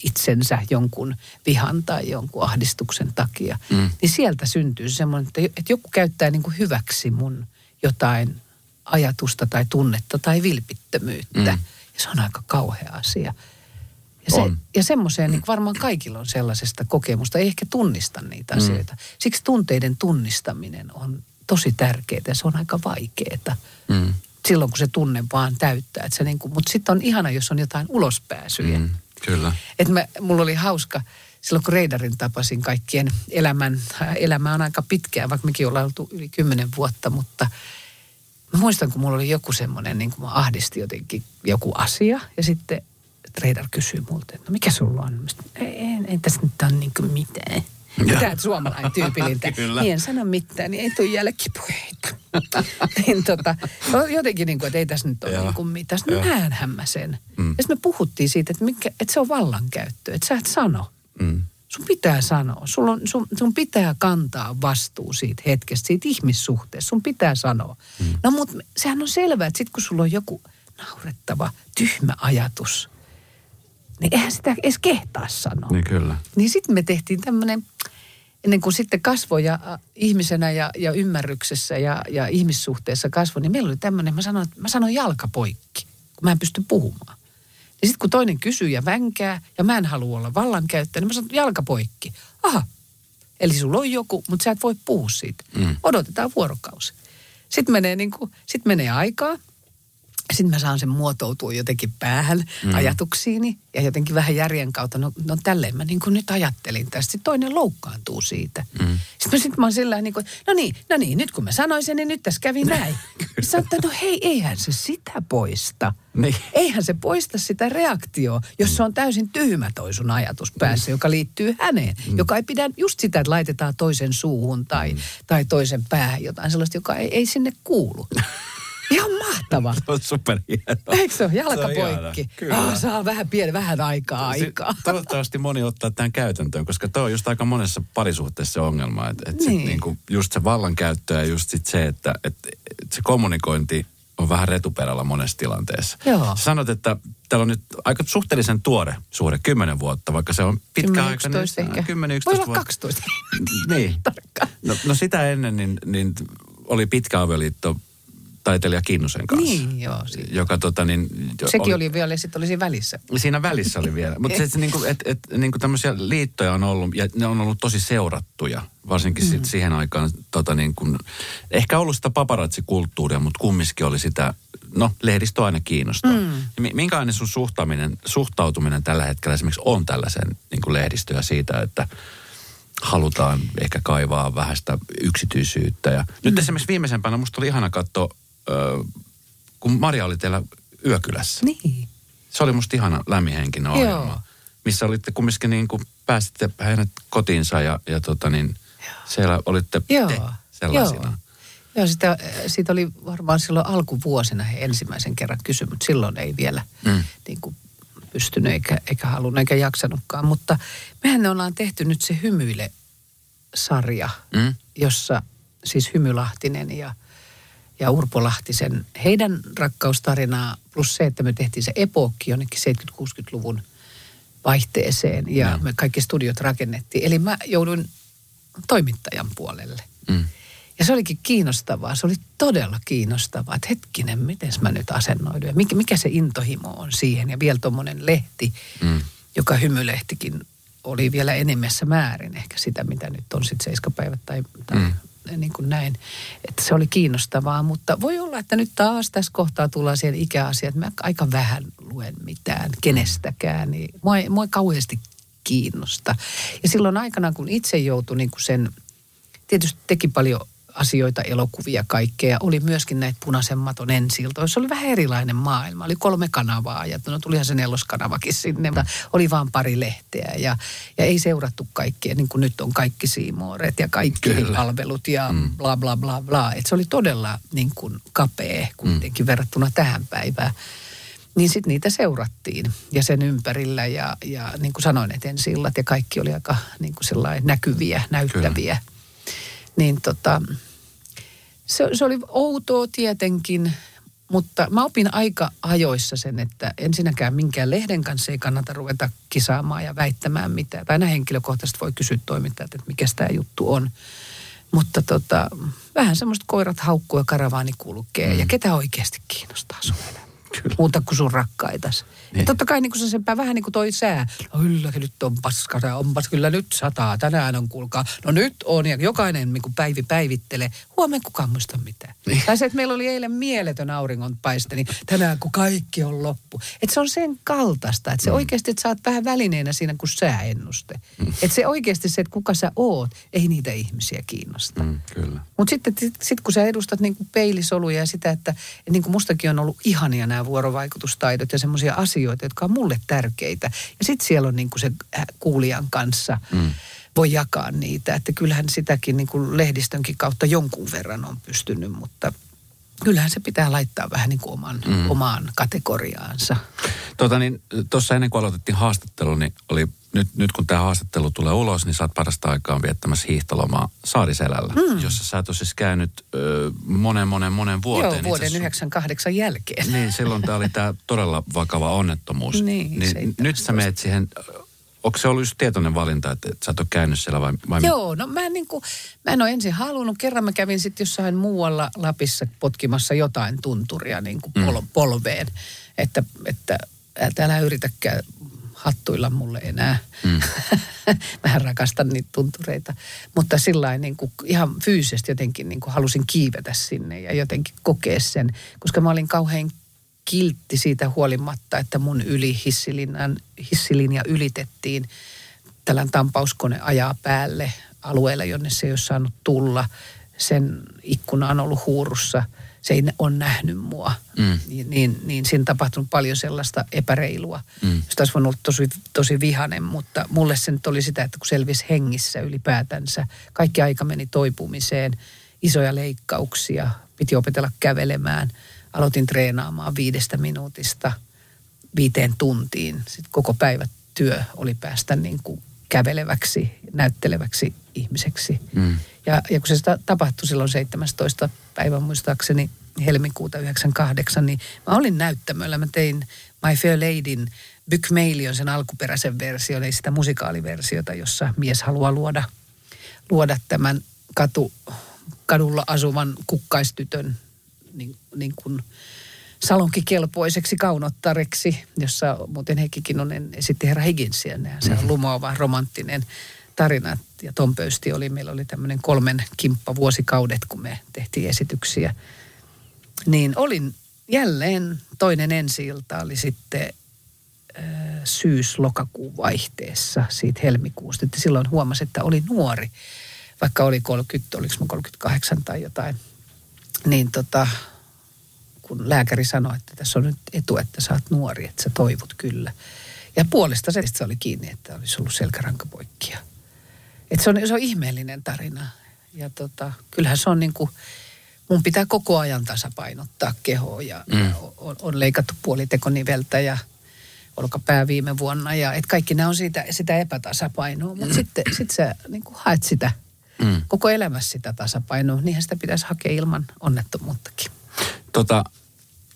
itsensä jonkun vihan tai jonkun ahdistuksen takia. Mm. Niin sieltä syntyy semmoinen, että, joku käyttää niin kuin hyväksi mun jotain ajatusta tai tunnetta tai vilpittömyyttä. Mm. Ja se on aika kauhea asia. Ja, se, On. ja semmoiseen niin varmaan kaikilla on sellaisesta kokemusta, ei ehkä tunnista niitä asioita. Siksi tunteiden tunnistaminen on tosi tärkeää ja se on aika vaikeaa. Mm. Silloin kun se tunne vaan täyttää. Että se niin kuin, mutta sitten on ihana, jos on jotain ulospääsyjä. Mm. Kyllä. Että mä, mulla oli hauska, silloin kun Reidarin tapasin kaikkien elämän, elämä on aika pitkää, vaikka mekin ollaan oltu yli kymmenen vuotta, mutta mä muistan, kun mulla oli joku semmoinen, niin kuin mä ahdisti jotenkin joku asia, ja sitten Reidar kysyy multa, että no mikä sulla on? Mä sanoin, ei, ei, ei tässä nyt ole niin kuin mitään. Mitä suomalainen tyypilliltä. Kyllä. Niin en sano mitään, niin ei tule jälkipuheita. niin tota, jotenkin niin kuin, että ei tässä nyt ole niin kuin mitään. Sitten näenhän mä sen. Mm. Ja sitten me puhuttiin siitä, että, mikä, että se on vallankäyttö, että sä et sano. Mm. Sun pitää sanoa. Sulla on, sun, sun pitää kantaa vastuu siitä hetkestä, siitä ihmissuhteesta. Sun pitää sanoa. Mm. No mutta sehän on selvää, että sit kun sulla on joku naurettava, tyhmä ajatus, niin eihän sitä edes kehtaa sanoa. Niin kyllä. Niin sitten me tehtiin tämmöinen, ennen kuin sitten kasvoja äh, ihmisenä ja, ja ymmärryksessä ja, ja ihmissuhteessa kasvoi, niin meillä oli tämmöinen, mä sanoin, mä sanoin jalkapoikki, kun mä en pysty puhumaan. Ja sitten kun toinen kysyy ja vänkää ja mä en halua olla vallankäyttäjä, niin mä sanon jalkapoikki. Aha, eli sulla on joku, mutta sä et voi puhua siitä. Mm. Odotetaan vuorokausi. Sitten menee, niin kuin, sit menee aikaa. Sitten mä saan sen muotoutua jotenkin päähän mm. ajatuksiini ja jotenkin vähän järjen kautta. No, no tälleen mä niin kuin nyt ajattelin tästä. Sitten toinen loukkaantuu siitä. Mm. Sitten mä, sit mä oon sillä niin kuin, no niin, no niin, nyt kun mä sanoin sen, niin nyt tässä kävi näin. Sitten että no hei, eihän se sitä poista. Niin. Eihän se poista sitä reaktioa, jos se on täysin tyhmä toi sun ajatus päässä, joka liittyy häneen. Joka ei pidä just sitä, että laitetaan toisen suuhun tai, tai toisen päähän jotain sellaista, joka ei, ei sinne kuulu. Ihan. Mahtava. Se on superhienoa. Eikö se ole? Jalka Se on. Ah, saa vähän pieni, vähän aikaa aikaa. Si- Toivottavasti moni ottaa tämän käytäntöön, koska tuo on just aika monessa parisuhteessa se ongelma. Että et niin. Niin. niinku just se vallankäyttö ja just sit se, että et, et se kommunikointi on vähän retuperällä monessa tilanteessa. Joo. Sanot, että täällä on nyt aika suhteellisen tuore suhde, 10 vuotta, vaikka se on pitkä 10, aika. 11 ehkä. 10, Voi 11 olla vuotta. 12. Niin. No, no sitä ennen niin, niin oli pitkä avioliitto taiteilija Kinnusen kanssa. Niin, joo. Siinä. Joka tota niin... jo- Sekin oli vielä, sitten oli siinä välissä. Siinä välissä oli vielä. Mutta se, niin kuin, et, et, niin kuin tämmöisiä liittoja on ollut, ja ne on ollut tosi seurattuja, varsinkin mm. sit siihen aikaan. Tota, niin kuin, ehkä ollut sitä paparatsikulttuuria, mutta kumminkin oli sitä, no lehdistö aina kiinnostaa. Mm. Minkälainen sun suhtaaminen, suhtautuminen tällä hetkellä esimerkiksi on tällaisen niin kuin lehdistöä siitä, että halutaan ehkä kaivaa vähän sitä yksityisyyttä. Ja nyt Mm. esimerkiksi viimeisempänä musta oli ihana katsoa, kun Maria oli teillä yökylässä. Niin. Se oli musta ihana lämminhenkinen ohjelma. Joo. Missä olitte kumminkin niin kuin päästitte hänet kotiinsa ja, ja tota niin, siellä olitte Joo. te sellaisina. Joo. Joo, sitä, siitä oli varmaan silloin alkuvuosina he ensimmäisen kerran kysymys. Silloin ei vielä Mm. niin kuin pystynyt eikä, eikä halunnut eikä jaksanutkaan. Mutta mehän ne ollaan tehty nyt se Hymyile-sarja, Mm? jossa siis Hymylahtinen ja, ja Urpo Lahtisen, heidän rakkaustarinaa plus se, että me tehtiin se epokki jonnekin 70-60-luvun vaihteeseen ja Joo. me kaikki studiot rakennettiin. Eli mä jouduin toimittajan puolelle. Mm. Ja se olikin kiinnostavaa, se oli todella kiinnostavaa, että hetkinen, miten mä nyt asennoidun ja mikä, mikä se intohimo on siihen. Ja vielä tuommoinen lehti, Mm. joka hymylehtikin oli vielä enemmässä määrin ehkä sitä, mitä nyt on sitten seiskapäivät tai, tai Mm. Niin kuin näin. Että se oli kiinnostavaa, mutta voi olla, että nyt taas tässä kohtaa tullaan siihen ikäasiaan, että mä aika vähän luen mitään kenestäkään, niin mua ei, mua ei kauheasti kiinnosta. Ja silloin aikana, kun itse joutui niin kuin sen, tietysti teki paljon asioita, elokuvia, kaikkea. Oli myöskin näitä punaisen maton ensiltoja. Se oli vähän erilainen maailma. Oli kolme kanavaa ja no tulihan se neloskanavakin sinne. Mutta oli vaan pari lehteä ja, ja ei seurattu kaikkea, niin kuin nyt on kaikki siimooret ja kaikki Kyllä. Palvelut ja mm. bla bla bla bla. Et se oli todella niin kuin kapea kuitenkin mm. verrattuna tähän päivään. Niin sitten niitä seurattiin ja sen ympärillä ja, ja niin kuin sanoin, että ensillat ja kaikki oli aika niin kuin näkyviä, näyttäviä. Kyllä. Niin tota, se, se oli outoa tietenkin, mutta mä opin aika ajoissa sen, että ensinnäkään minkään lehden kanssa ei kannata ruveta kisaamaan ja väittämään mitään. Tai aina henkilökohtaisesti voi kysyä toimittajat, että mikä tämä juttu on. Mutta tota, vähän semmoista koirat haukkuu ja karavaani kulkee. Mm. Ja ketä oikeasti kiinnostaa sun elämä? Kyllä. Muuta kuin sun rakkaitas. Niin. Ja totta kai niin kuin se vähän niin kuin toi sää. No kyllä nyt on paska, ja onpas kyllä nyt sataa. Tänään on kuulkaa. No nyt on ja jokainen niin kuin päivi päivittelee. Huomenna kukaan muista mitään. Niin. Tai se, että meillä oli eilen mieletön auringonpaiste, niin tänään kun kaikki on loppu. Että se on sen kaltaista, että se mm. oikeasti, että sä oot vähän välineenä siinä kuin sääennuste. Mm. Että se oikeasti se, että kuka sä oot, ei niitä ihmisiä kiinnosta. Mm, kyllä. Mutta sitten sit, kun sä edustat niin kuin peilisoluja ja sitä, että et niin kuin mustakin on ollut ihania nämä vuorovaikutustaidot ja semmoisia asioita, jotka on mulle tärkeitä. Ja sitten siellä on niin kuin se äh, kuulijan kanssa mm. voi jakaa niitä. Että kyllähän sitäkin niin kuin lehdistönkin kautta jonkun verran on pystynyt, mutta kyllähän se pitää laittaa vähän niin kuin oman, mm. omaan kategoriaansa. Tota niin, tuossa ennen kuin aloitettiin haastattelu, niin oli, nyt, nyt kun tämä haastattelu tulee ulos, niin sä oot parasta aikaa viettämässä hiihtolomaa Saariselällä, mm. jossa sä oot siis käynyt ö, monen, monen, monen vuoteen. Joo, vuoden Itse asiassa- 98 jälkeen. Niin, silloin tämä oli tämä todella vakava onnettomuus. Niin, niin 17. nyt sä meet siihen, onko se ollut just tietoinen valinta, että, että sä et ole käynyt siellä vai, vai Joo, no mä en, niin kuin, mä en ole ensin halunnut. Kerran mä kävin sitten jossain muualla Lapissa potkimassa jotain tunturia niin kuin pol- polveen. Että, että älä yritäkään hattuilla mulle enää. Mm. Mä rakastan niitä tuntureita. Mutta sillä niin kuin ihan fyysisesti jotenkin niin kuin halusin kiivetä sinne ja jotenkin kokea sen. Koska mä olin kauhean kiltti siitä huolimatta, että mun yli hissilinjan, hissilinja ylitettiin. Tällainen tampauskone ajaa päälle alueelle, jonne se ei ole saanut tulla. Sen ikkuna on ollut huurussa. Se ei ole nähnyt mua. Mm. Niin, niin, niin siinä on tapahtunut paljon sellaista epäreilua. Mm. Josta olisi voinut olla tosi, tosi vihanen, mutta mulle se nyt oli sitä, että kun selvisi hengissä ylipäätänsä. Kaikki aika meni toipumiseen. Isoja leikkauksia, piti opetella kävelemään. aloitin treenaamaan viidestä minuutista viiteen tuntiin. Sitten koko päivä työ oli päästä niin kuin käveleväksi, näytteleväksi ihmiseksi. Mm. Ja, ja kun se tapahtui silloin 17. päivän muistaakseni helmikuuta 98, niin mä olin näyttämöllä. Mä tein My Fair Ladyn Bykmeilion sen alkuperäisen version, ei sitä musikaaliversiota, jossa mies haluaa luoda, luoda tämän katu, kadulla asuvan kukkaistytön niin, niin kuin salonkikelpoiseksi kaunottareksi, jossa muuten Heikki Kinnunen esitti herra Higginsia. Se on mm-hmm. lumoava romanttinen tarina. Ja Tom Pöysti oli, meillä oli tämmöinen kolmen kimppa vuosikaudet, kun me tehtiin esityksiä. Niin olin jälleen toinen ensi oli sitten syys-lokakuun vaihteessa siitä helmikuusta. Että silloin huomasi, että oli nuori, vaikka oli 30, oliko 38 tai jotain. Niin tota, kun lääkäri sanoi, että tässä on nyt etu, että sä oot nuori, että sä toivot kyllä. Ja puolesta se oli kiinni, että olisi ollut selkärankapoikkia. Että se on, se on ihmeellinen tarina. Ja tota, kyllähän se on niin kuin, mun pitää koko ajan tasapainottaa kehoa ja, mm. on, on leikattu puolitekoniveltä ja olkapää viime vuonna. Ja et kaikki nämä on siitä, sitä epätasapainoa, mutta mm. sitten sit sä niin kuin haet sitä mm. koko elämässä sitä tasapainoa. Niinhän sitä pitäisi hakea ilman onnettomuuttakin. Tota,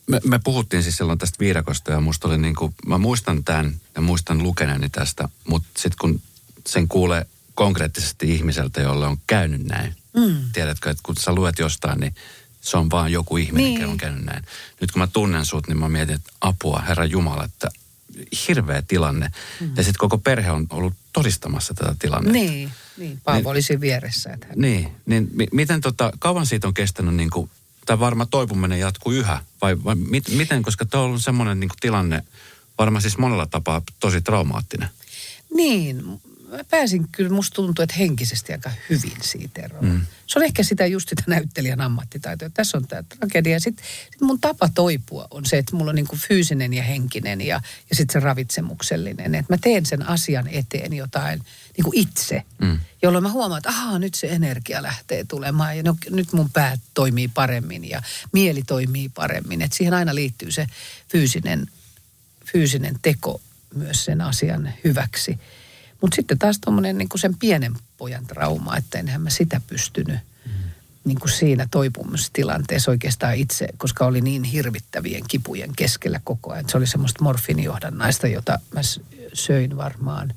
me, me puhuttiin siis silloin tästä viidakosta ja musta oli niin kuin, mä muistan tämän ja muistan lukeneeni tästä, mutta sitten kun sen kuulee konkreettisesti ihmiseltä, jolle on käynyt näin. Mm. Tiedätkö, että kun sä luet jostain, niin se on vaan joku ihminen, niin. on käynyt näin. Nyt kun mä tunnen sut, niin mä mietin, että apua, Herra Jumala, että hirveä tilanne. Mm. Ja sitten koko perhe on ollut todistamassa tätä tilannetta. Niin, niin. Paavo niin, olisi vieressä. Että hän... Niin, niin mi- miten tota, kauan siitä on kestänyt niin kuin, tämä varma toipuminen jatkuu yhä? Vai, vai mit, miten, koska tuo on ollut semmoinen niin tilanne, varmaan siis monella tapaa tosi traumaattinen. Niin, mä pääsin kyllä, musta tuntuu, että henkisesti aika hyvin siitä eroon. Mm. Se on ehkä sitä just sitä näyttelijän ammattitaitoa. Tässä on tämä tragedia. Sitten sit mun tapa toipua on se, että mulla on niin kuin fyysinen ja henkinen ja, ja sitten se ravitsemuksellinen. Että mä teen sen asian eteen jotain niin kuin itse, mm. jolloin mä huomaan, että ahaa, nyt se energia lähtee tulemaan ja no, nyt mun päät toimii paremmin ja mieli toimii paremmin. Että siihen aina liittyy se fyysinen, fyysinen teko myös sen asian hyväksi. Mutta sitten taas tuommoinen niin sen pienen pojan trauma, että enhän mä sitä pystynyt mm. niin kuin siinä toipumistilanteessa oikeastaan itse, koska oli niin hirvittävien kipujen keskellä koko ajan. Se oli semmoista morfinijohdannaista, jota mä söin varmaan.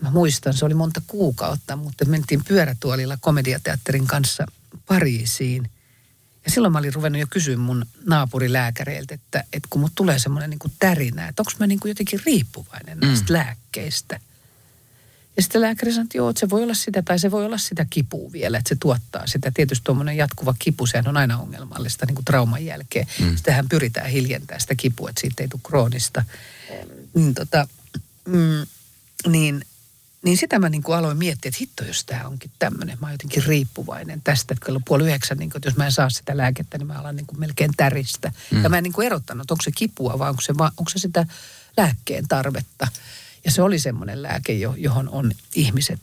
Mä muistan, se oli monta kuukautta, mutta mentiin pyörätuolilla komediateatterin kanssa Pariisiin. Ja silloin mä olin ruvennut jo kysyä mun naapurilääkäreiltä, että, että kun mut tulee semmoinen niin tärinä, että onko mä niin kuin jotenkin riippuvainen näistä mm. lääkkeistä – ja sitten lääkäri sanoi, että joo, että se voi olla sitä tai se voi olla sitä kipua vielä, että se tuottaa sitä. Tietysti tuommoinen jatkuva kipu, sehän on aina ongelmallista niin kuin trauman jälkeen. Mm. Sitähän pyritään hiljentämään sitä kipua, että siitä ei tule kroonista. Niin, tota, mm, niin, niin sitä mä niin kuin aloin miettiä, että hitto, jos tämä onkin tämmöinen. Mä oon jotenkin riippuvainen tästä, että kello puoli yhdeksän, niin kuin, että jos mä en saa sitä lääkettä, niin mä alan niin kuin melkein täristä. Mm. Ja mä en niin kuin erottanut, onko se kipua vai onko se, onko se sitä lääkkeen tarvetta. Ja se oli semmoinen lääke, johon on ihmiset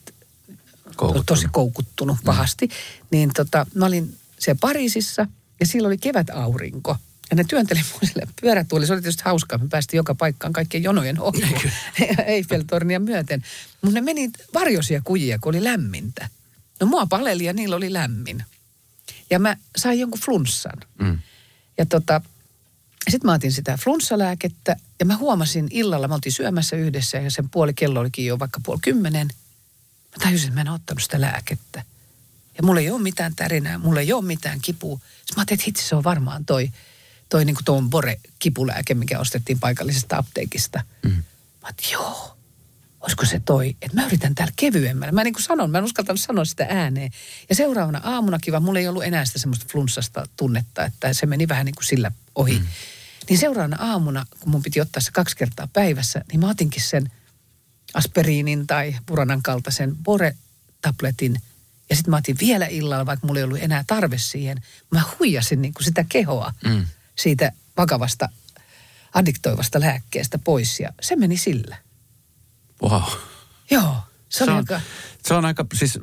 koukuttunut. tosi koukuttunut mm. pahasti. Mm. Niin tota, mä olin siellä Pariisissa ja silloin oli kevätaurinko. Ja ne työnteli mun sille pyörätuoli. Se oli tietysti hauskaa. Me päästiin joka paikkaan kaikkien jonojen ohi. Eiffeltornia myöten. Mutta ne meni varjosia kujia, kun oli lämmintä. No mua paleli ja niillä oli lämmin. Ja mä sain jonkun flunssan. Mm. Ja tota, sitten mä otin sitä flunssalääkettä ja mä huomasin illalla, mä oltiin syömässä yhdessä ja sen puoli kello olikin jo vaikka puoli kymmenen. Mä tajusin, että mä en ottanut sitä lääkettä. Ja mulla ei ole mitään tärinää, mulla ei ole mitään kipua. Sitten mä ajattelin, että hitsi se on varmaan toi, toi niin kuin tuon Bore-kipulääke, mikä ostettiin paikallisesta apteekista. Mm. Mä ajattelin, joo, olisiko se toi, että mä yritän täällä kevyemmällä. Mä niin kuin sanon, mä en uskaltanut sanoa sitä ääneen. Ja seuraavana aamuna kiva, mulla ei ollut enää sitä semmoista flunssasta tunnetta, että se meni vähän niin kuin sillä ohi. Mm. Niin seuraavana aamuna, kun mun piti ottaa se kaksi kertaa päivässä, niin mä otinkin sen aspiriinin tai puranan kaltaisen bore-tabletin. Ja sitten mä otin vielä illalla, vaikka mulla ei ollut enää tarve siihen. Mä huijasin niin kuin sitä kehoa mm. siitä vakavasta addiktoivasta lääkkeestä pois ja se meni sillä. Wow. Joo, se, se on, aika... Se on aika, siis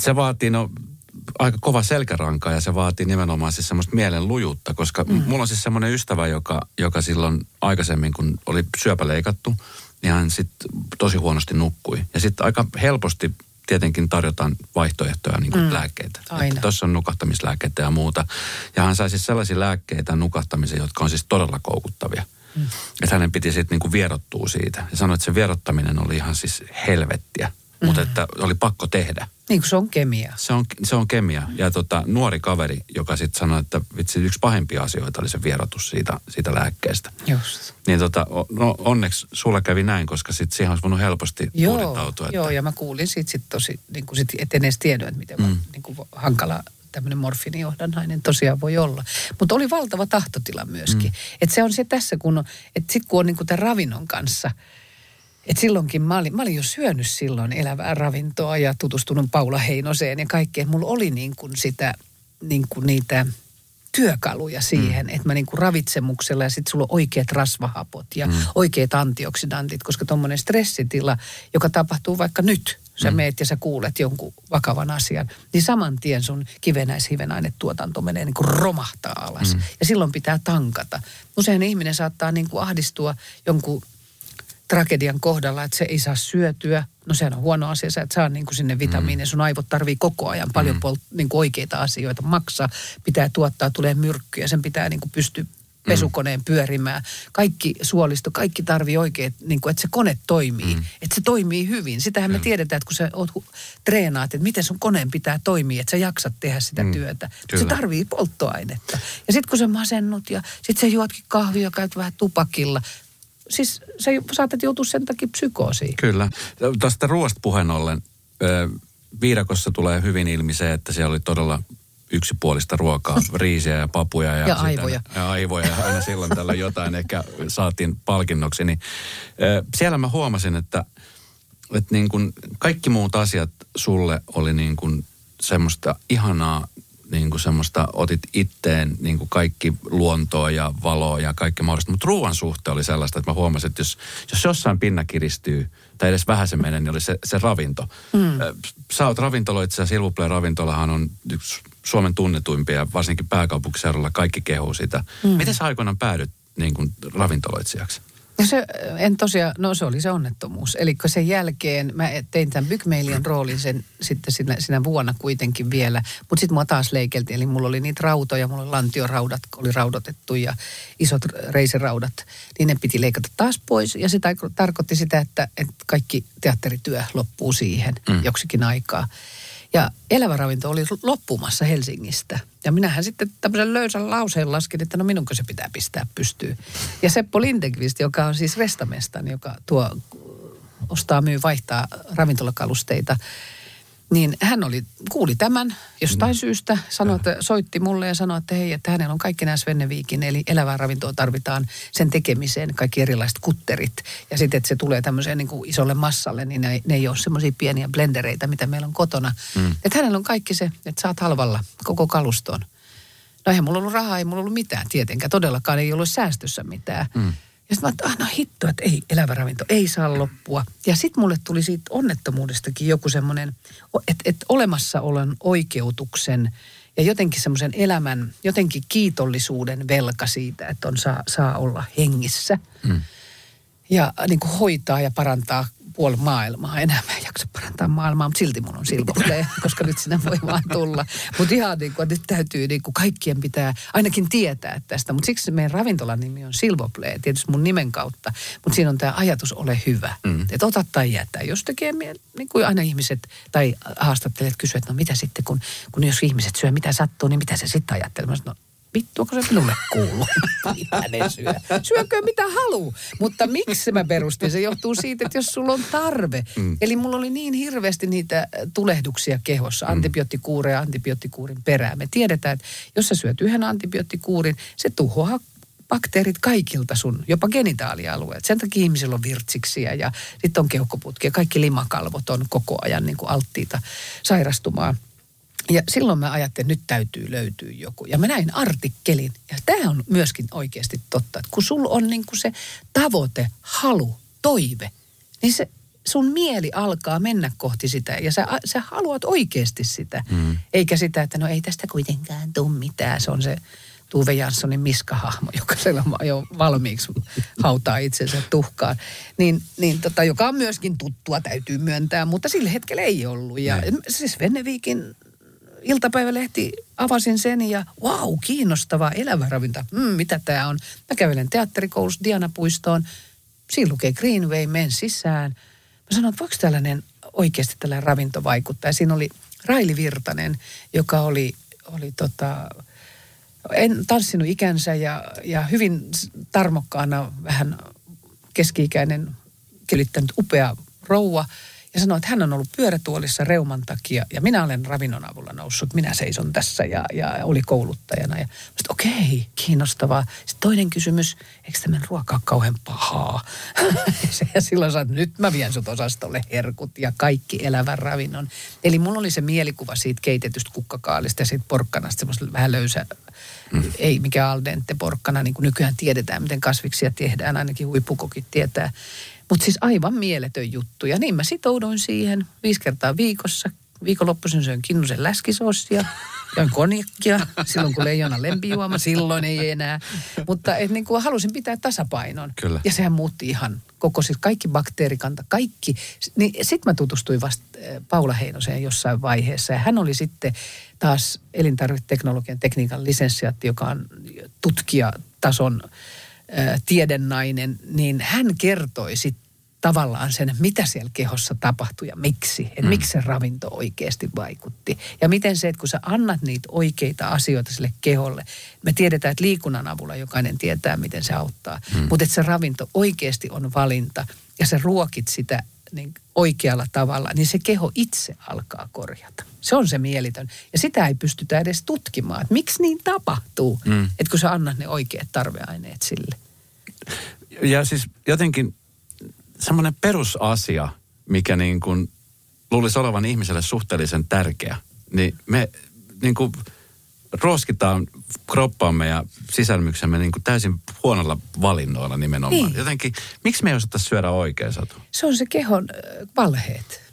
se vaatii, no aika kova selkäranka ja se vaatii nimenomaan siis semmoista mielen lujuutta, koska mm. mulla on siis semmoinen ystävä, joka, joka silloin aikaisemmin, kun oli syöpä leikattu, niin hän sitten tosi huonosti nukkui. Ja sitten aika helposti tietenkin tarjotaan vaihtoehtoja niin kuin mm. lääkkeitä. Tuossa on nukahtamislääkkeitä ja muuta. Ja hän sai siis sellaisia lääkkeitä nukahtamiseen, jotka on siis todella koukuttavia. Mm. Että hänen piti sitten niin vierottua siitä. Ja sanoi, että se vierottaminen oli ihan siis helvettiä. Mm. Mutta että oli pakko tehdä. Niin kuin se on kemia. Se on, se on kemia. Ja tota, nuori kaveri, joka sitten sanoi, että vitsi yksi pahimpia asioita oli se vierotus siitä, siitä lääkkeestä. Just. Niin tota, no, onneksi sulla kävi näin, koska sitten siihen olisi voinut helposti joo, tuudittautua. Että... Joo, ja mä kuulin siitä sit tosi, niin kuin sit, et en edes tiennyt, että miten mm. niin kuin hankala tämmöinen morfinijohdannainen tosiaan voi olla. Mutta oli valtava tahtotila myöskin. Mm. Että se on se tässä, kun, että sitten kun on niin kuin tämän ravinnon kanssa – et silloinkin mä olin, mä olin jo syönyt silloin elävää ravintoa ja tutustunut Paula Heinoseen ja kaikkeen. Mulla oli niin kuin sitä, niin kuin niitä työkaluja siihen, mm. että mä niin kuin ravitsemuksella ja sitten sulla on oikeat rasvahapot ja mm. oikeat antioksidantit, koska tuommoinen stressitila, joka tapahtuu vaikka nyt, sä mm. meet ja sä kuulet jonkun vakavan asian, niin saman tien sun kivenäishivenainetuotanto menee niin kuin romahtaa alas. Mm. Ja silloin pitää tankata. Usein ihminen saattaa niin kuin ahdistua jonkun tragedian kohdalla, että se ei saa syötyä. No sehän on huono asia, sä et saa niin kuin sinne vitamiineja. Mm. Sun aivot tarvii koko ajan paljon mm. pol, niin kuin oikeita asioita maksaa. Pitää tuottaa, tulee myrkkyjä, sen pitää niin kuin pystyä pesukoneen pyörimään. Kaikki suolisto, kaikki tarvii oikein, niin kuin, että se kone toimii. Mm. Että se toimii hyvin. Sitähän me mm. tiedetään, että kun sä oot, treenaat, että miten sun koneen pitää toimia, että sä jaksat tehdä sitä mm. työtä. Kyllä. Se tarvii polttoainetta. Ja sitten kun sä masennut ja sitten sä juotkin kahvia ja käyt vähän tupakilla, siis sä saatat joutua sen takia psykoosiin. Kyllä. Tästä ruoasta puheen ollen, viidakossa tulee hyvin ilmi se, että siellä oli todella yksipuolista ruokaa, riisiä ja papuja ja, ja aivoja. ja aivoja. Aina silloin tällä jotain ehkä saatiin palkinnoksi. Niin, siellä mä huomasin, että, että niin kuin kaikki muut asiat sulle oli niin kuin semmoista ihanaa niin kuin semmoista, otit itteen niin kuin kaikki luontoa ja valoa ja kaikki mahdollista. Mutta ruoan suhteen oli sellaista, että mä huomasin, että jos, jos jossain pinna kiristyy tai edes vähän se menee, niin oli se, se ravinto. Mm. Sä oot ravintoloitsija, Silvupleen ravintolahan on yksi Suomen tunnetuimpia, varsinkin pääkaupunkiseudulla kaikki kehuu sitä. Mm. Miten sä aikoinaan päädyt niin kuin ravintoloitsijaksi? Ja se, en tosiaan, no se oli se onnettomuus. Eli sen jälkeen mä tein tämän Bykmeilien roolin sen sitten sinä, sinä vuonna kuitenkin vielä. Mutta sitten mua taas leikeltiin, eli mulla oli niitä rautoja, mulla oli lantioraudat, oli raudotettu ja isot reisiraudat. Niin ne piti leikata taas pois. Ja se tarkoitti sitä, että, että kaikki teatterityö loppuu siihen mm. joksikin aikaa. Ja elävä ravinto oli loppumassa Helsingistä. Ja minähän sitten tämmöisen löysän lauseen laskin, että no minunko se pitää pistää pystyyn. Ja Seppo Lindeqvist, joka on siis restamestani, joka tuo, ostaa, myy, vaihtaa ravintolakalusteita, niin hän oli, kuuli tämän jostain mm. syystä, sanoi, että soitti mulle ja sanoi, että hei, että hänellä on kaikki nämä Svenneviikin, eli elävää ravintoa tarvitaan sen tekemiseen, kaikki erilaiset kutterit. Ja sitten, että se tulee tämmöiseen niin kuin isolle massalle, niin ne, ne ei ole semmoisia pieniä blendereitä, mitä meillä on kotona. Mm. Että hänellä on kaikki se, että saat halvalla koko kaluston. No eihän mulla ollut rahaa, ei mulla ollut mitään tietenkään, todellakaan ei ollut säästössä mitään. Mm. Ja sitten mä ajattelin, ah, no hitto, että ei, elävä ravinto ei saa loppua. Ja sitten mulle tuli siitä onnettomuudestakin joku semmoinen, että et olemassaolon oikeutuksen ja jotenkin semmoisen elämän, jotenkin kiitollisuuden velka siitä, että on saa, saa olla hengissä. Mm. Ja niin kuin hoitaa ja parantaa puoli maailmaa. Enää mä en jaksa parantaa maailmaa, mutta silti mun on silvoplay, koska nyt sinä voi vaan tulla. Mutta ihan niin kuin, että nyt täytyy niin kuin kaikkien pitää ainakin tietää tästä. Mutta siksi meidän ravintolan nimi on Silvoplay, tietysti mun nimen kautta. Mutta siinä on tämä ajatus ole hyvä. Mm. Että ota tai jätä. Jos tekee niin kuin aina ihmiset tai haastattelijat kysyvät, että no mitä sitten, kun, kun jos ihmiset syö mitä sattuu, niin mitä se sitten ajattelee? Mä sanon, no vittuako se minulle kuuluu? mitä ne syö? Syökö mitä haluu. Mutta miksi mä perustin? Se johtuu siitä, että jos sulla on tarve. Mm. Eli mulla oli niin hirveästi niitä tulehduksia kehossa, mm. antibioottikuureja antibioottikuurin perään. Me tiedetään, että jos sä syöt yhden antibioottikuurin, se tuhoaa bakteerit kaikilta sun, jopa genitaalialueet. Sen takia ihmisillä on virtsiksiä ja sitten on keuhkoputkia. Kaikki limakalvot on koko ajan niin kuin alttiita sairastumaan. Ja silloin mä ajattelin, että nyt täytyy löytyä joku. Ja mä näin artikkelin. Ja tämä on myöskin oikeasti totta. Että kun sulla on niin kuin se tavoite, halu, toive, niin se, sun mieli alkaa mennä kohti sitä ja sä, sä haluat oikeasti sitä. Mm. Eikä sitä, että no ei tästä kuitenkaan tule mitään. Se on se Tuve Janssonin miskahahmo, joka siellä jo valmiiksi hautaa itsensä tuhkaan. Niin, niin tota, joka on myöskin tuttua, täytyy myöntää, mutta sillä hetkellä ei ollut. Ja Näin. siis Venneviikin iltapäivälehti, avasin sen ja wow, kiinnostavaa, elävä ravinta. Mm, mitä tämä on? Mä kävelen teatterikoulussa Diana-puistoon. Siinä lukee Greenway, men sisään. Mä sanoin, että voiko tällainen oikeasti tällainen ravinto vaikuttaa. Ja siinä oli Raili Virtanen, joka oli, oli tota, en tanssinut ikänsä ja, ja hyvin tarmokkaana vähän keski-ikäinen kelittänyt upea rouva – ja sanoi, että hän on ollut pyörätuolissa reuman takia ja minä olen ravinnon avulla noussut. Minä seison tässä ja, ja oli kouluttajana. Ja sitten okei, okay, kiinnostavaa. Sitten toinen kysymys, eikö tämän ruoka ole kauhean pahaa? ja silloin sanoin, että nyt mä vien sut osastolle herkut ja kaikki elävän ravinnon. Eli mulla oli se mielikuva siitä keitetystä kukkakaalista ja siitä porkkanasta, semmoista vähän löysä, mm. ei mikään al dente porkkana, niin kuin nykyään tiedetään, miten kasviksia tehdään, ainakin huippukokit tietää. Mutta siis aivan mieletön juttu. Ja niin mä sitouduin siihen viisi kertaa viikossa. Viikonloppuisin söin kinnusen läskisossia, join konjakkia, silloin kun leijona lempijuoma, silloin ei enää. Mutta et niin kuin halusin pitää tasapainon. Kyllä. Ja sehän muutti ihan koko, siis kaikki bakteerikanta, kaikki. Niin sitten mä tutustuin vasta eh, Paula Heinoseen jossain vaiheessa. Ja hän oli sitten taas elintarviketeknologian tekniikan lisenssiaatti, joka on tutkijatason tiedennainen, niin hän kertoi sitten tavallaan sen, mitä siellä kehossa tapahtui ja miksi. Että mm. miksi se ravinto oikeasti vaikutti. Ja miten se, että kun sä annat niitä oikeita asioita sille keholle. Me tiedetään, että liikunnan avulla jokainen tietää, miten se auttaa. Mm. Mutta että se ravinto oikeasti on valinta ja sä ruokit sitä niin oikealla tavalla, niin se keho itse alkaa korjata. Se on se mielitön. Ja sitä ei pystytä edes tutkimaan, että miksi niin tapahtuu, mm. että kun sä annat ne oikeat tarveaineet sille. Ja siis jotenkin semmoinen perusasia, mikä niin kuin luulisi olevan ihmiselle suhteellisen tärkeä, niin me niin kuin roskitaan kroppaamme ja sisälmyksemme niin kuin täysin huonolla valinnoilla nimenomaan. Niin. Jotenkin, miksi me ei osata syödä oikein, Satu? Se on se kehon valheet.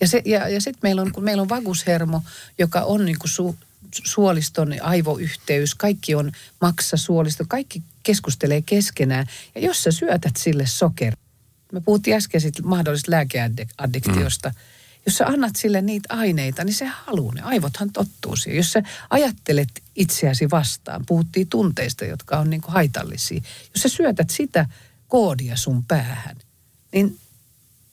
Ja, se, ja, ja sitten meillä on, kun meillä on vagushermo, joka on niin kuin su, suoliston aivoyhteys, kaikki on maksa suolisto, kaikki keskustelee keskenään. Ja jos sä syötät sille sokeri, me puhuttiin äsken siitä mahdollisesta lääkeaddiktiosta, mm. Jos sä annat sille niitä aineita, niin se haluaa, ne aivothan tottuu siihen. Jos sä ajattelet itseäsi vastaan, puhuttiin tunteista, jotka on niin kuin haitallisia. Jos sä syötät sitä koodia sun päähän, niin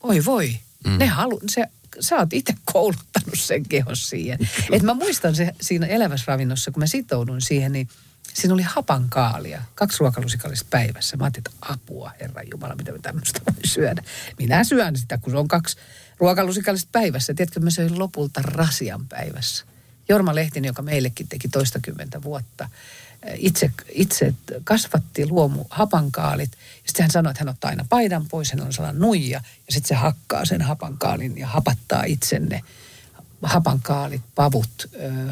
oi voi, mm. ne halu, se sä oot itse kouluttanut sen kehos siihen. Et mä muistan se siinä eläväsravinnossa, kun mä sitoudun siihen, niin siinä oli hapankaalia, kaksi ruokalusikallista päivässä. Mä ajattelin, että apua, Herra Jumala, mitä me tämmöistä voi syödä. Minä syön sitä, kun se on kaksi ruokalusikallista päivässä. Tiedätkö, mä söin lopulta rasian päivässä. Jorma Lehtinen, joka meillekin teki toistakymmentä vuotta, itse, itse kasvatti luomu hapankaalit. Sitten hän sanoi, että hän ottaa aina paidan pois, hän on sellainen nuija. Ja sitten se hakkaa sen hapankaalin ja hapattaa itsenne. Hapankaalit, pavut,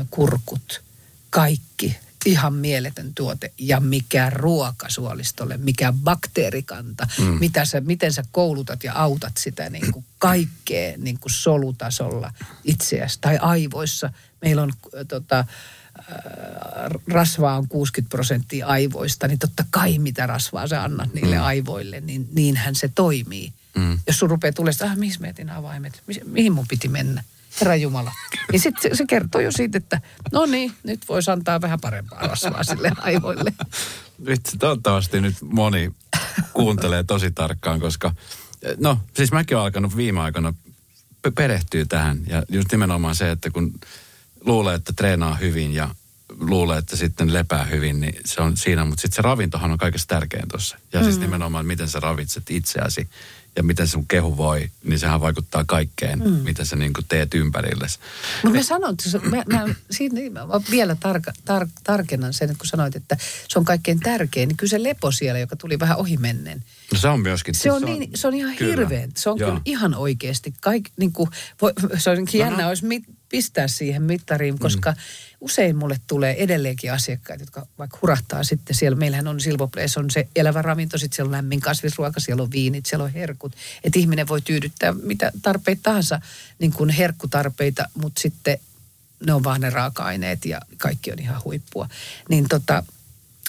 kurkut, kaikki. Ihan mieletön tuote. Ja mikä ruokasuolistolle, mikä bakteerikanta. Mm. Mitä sä, miten sä koulutat ja autat sitä niin kuin kaikkea niin kuin solutasolla itseäsi. Tai aivoissa. Meillä on tota, rasvaa on 60 prosenttia aivoista, niin totta kai mitä rasvaa sä annat niille mm. aivoille, niin niinhän se toimii. Mm. Jos sun rupeaa tulee, että ah, mihin mä etin avaimet, mihin mun piti mennä, Herra Jumala. Niin sitten se, se kertoo jo siitä, että no niin, nyt voisi antaa vähän parempaa rasvaa sille aivoille. Vitsi, toivottavasti nyt moni kuuntelee tosi tarkkaan, koska no siis mäkin olen alkanut viime aikoina perehtyä tähän. Ja just nimenomaan se, että kun luulee, että treenaa hyvin ja luulee, että sitten lepää hyvin, niin se on siinä. Mutta sitten se ravintohan on kaikesta tärkein tuossa. Ja siis mm. siis nimenomaan, miten sä ravitset itseäsi ja miten sun kehu voi, niin sehän vaikuttaa kaikkeen, mm. mitä sä niin teet ympärillesi. Mutta mä sanon, että mä, mä, siinä, mä vielä tarka, tar, tarkennan sen, että kun sanoit, että se on kaikkein tärkein, niin kyllä se lepo siellä, joka tuli vähän ohimennen. No se on myöskin. Se on, se on, niin, se on ihan kyllä. hirveän. Se on Joo. kyllä ihan oikeasti. Kaik, niin kuin, voi, se on jännä, no. olisi mit, pistää siihen mittariin, koska mm. usein mulle tulee edelleenkin asiakkaita, jotka vaikka hurahtaa sitten siellä. Meillähän on Silvoplees, on se elävä ravinto, sitten siellä on lämmin kasvisruoka, siellä on viinit, siellä on herkut herkut. Että ihminen voi tyydyttää mitä tarpeita tahansa, niin kuin herkkutarpeita, mutta sitten ne on vaan ne raaka-aineet ja kaikki on ihan huippua. Niin tota,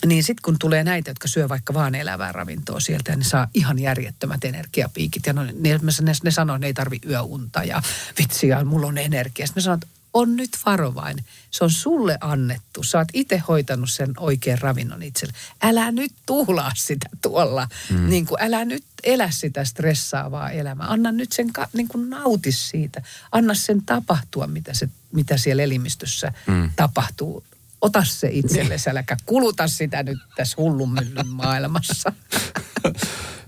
niin sitten kun tulee näitä, jotka syö vaikka vaan elävää ravintoa sieltä, ja ne saa ihan järjettömät energiapiikit. Ja no, ne, ne, ne sanoo, että ne ei tarvi yöunta ja vitsiä, mulla on energia. Sitten mä sanon, että on nyt varovainen. Se on sulle annettu. Sä oot itse hoitanut sen oikean ravinnon itselle. Älä nyt tuhlaa sitä tuolla. Mm. Niin kuin, älä nyt elä sitä stressaavaa elämää. Anna nyt sen, niin kuin nauti siitä. Anna sen tapahtua, mitä, se, mitä siellä elimistössä mm. tapahtuu. Ota se itsellesi, äläkä kuluta sitä nyt tässä hullunmyllyn maailmassa.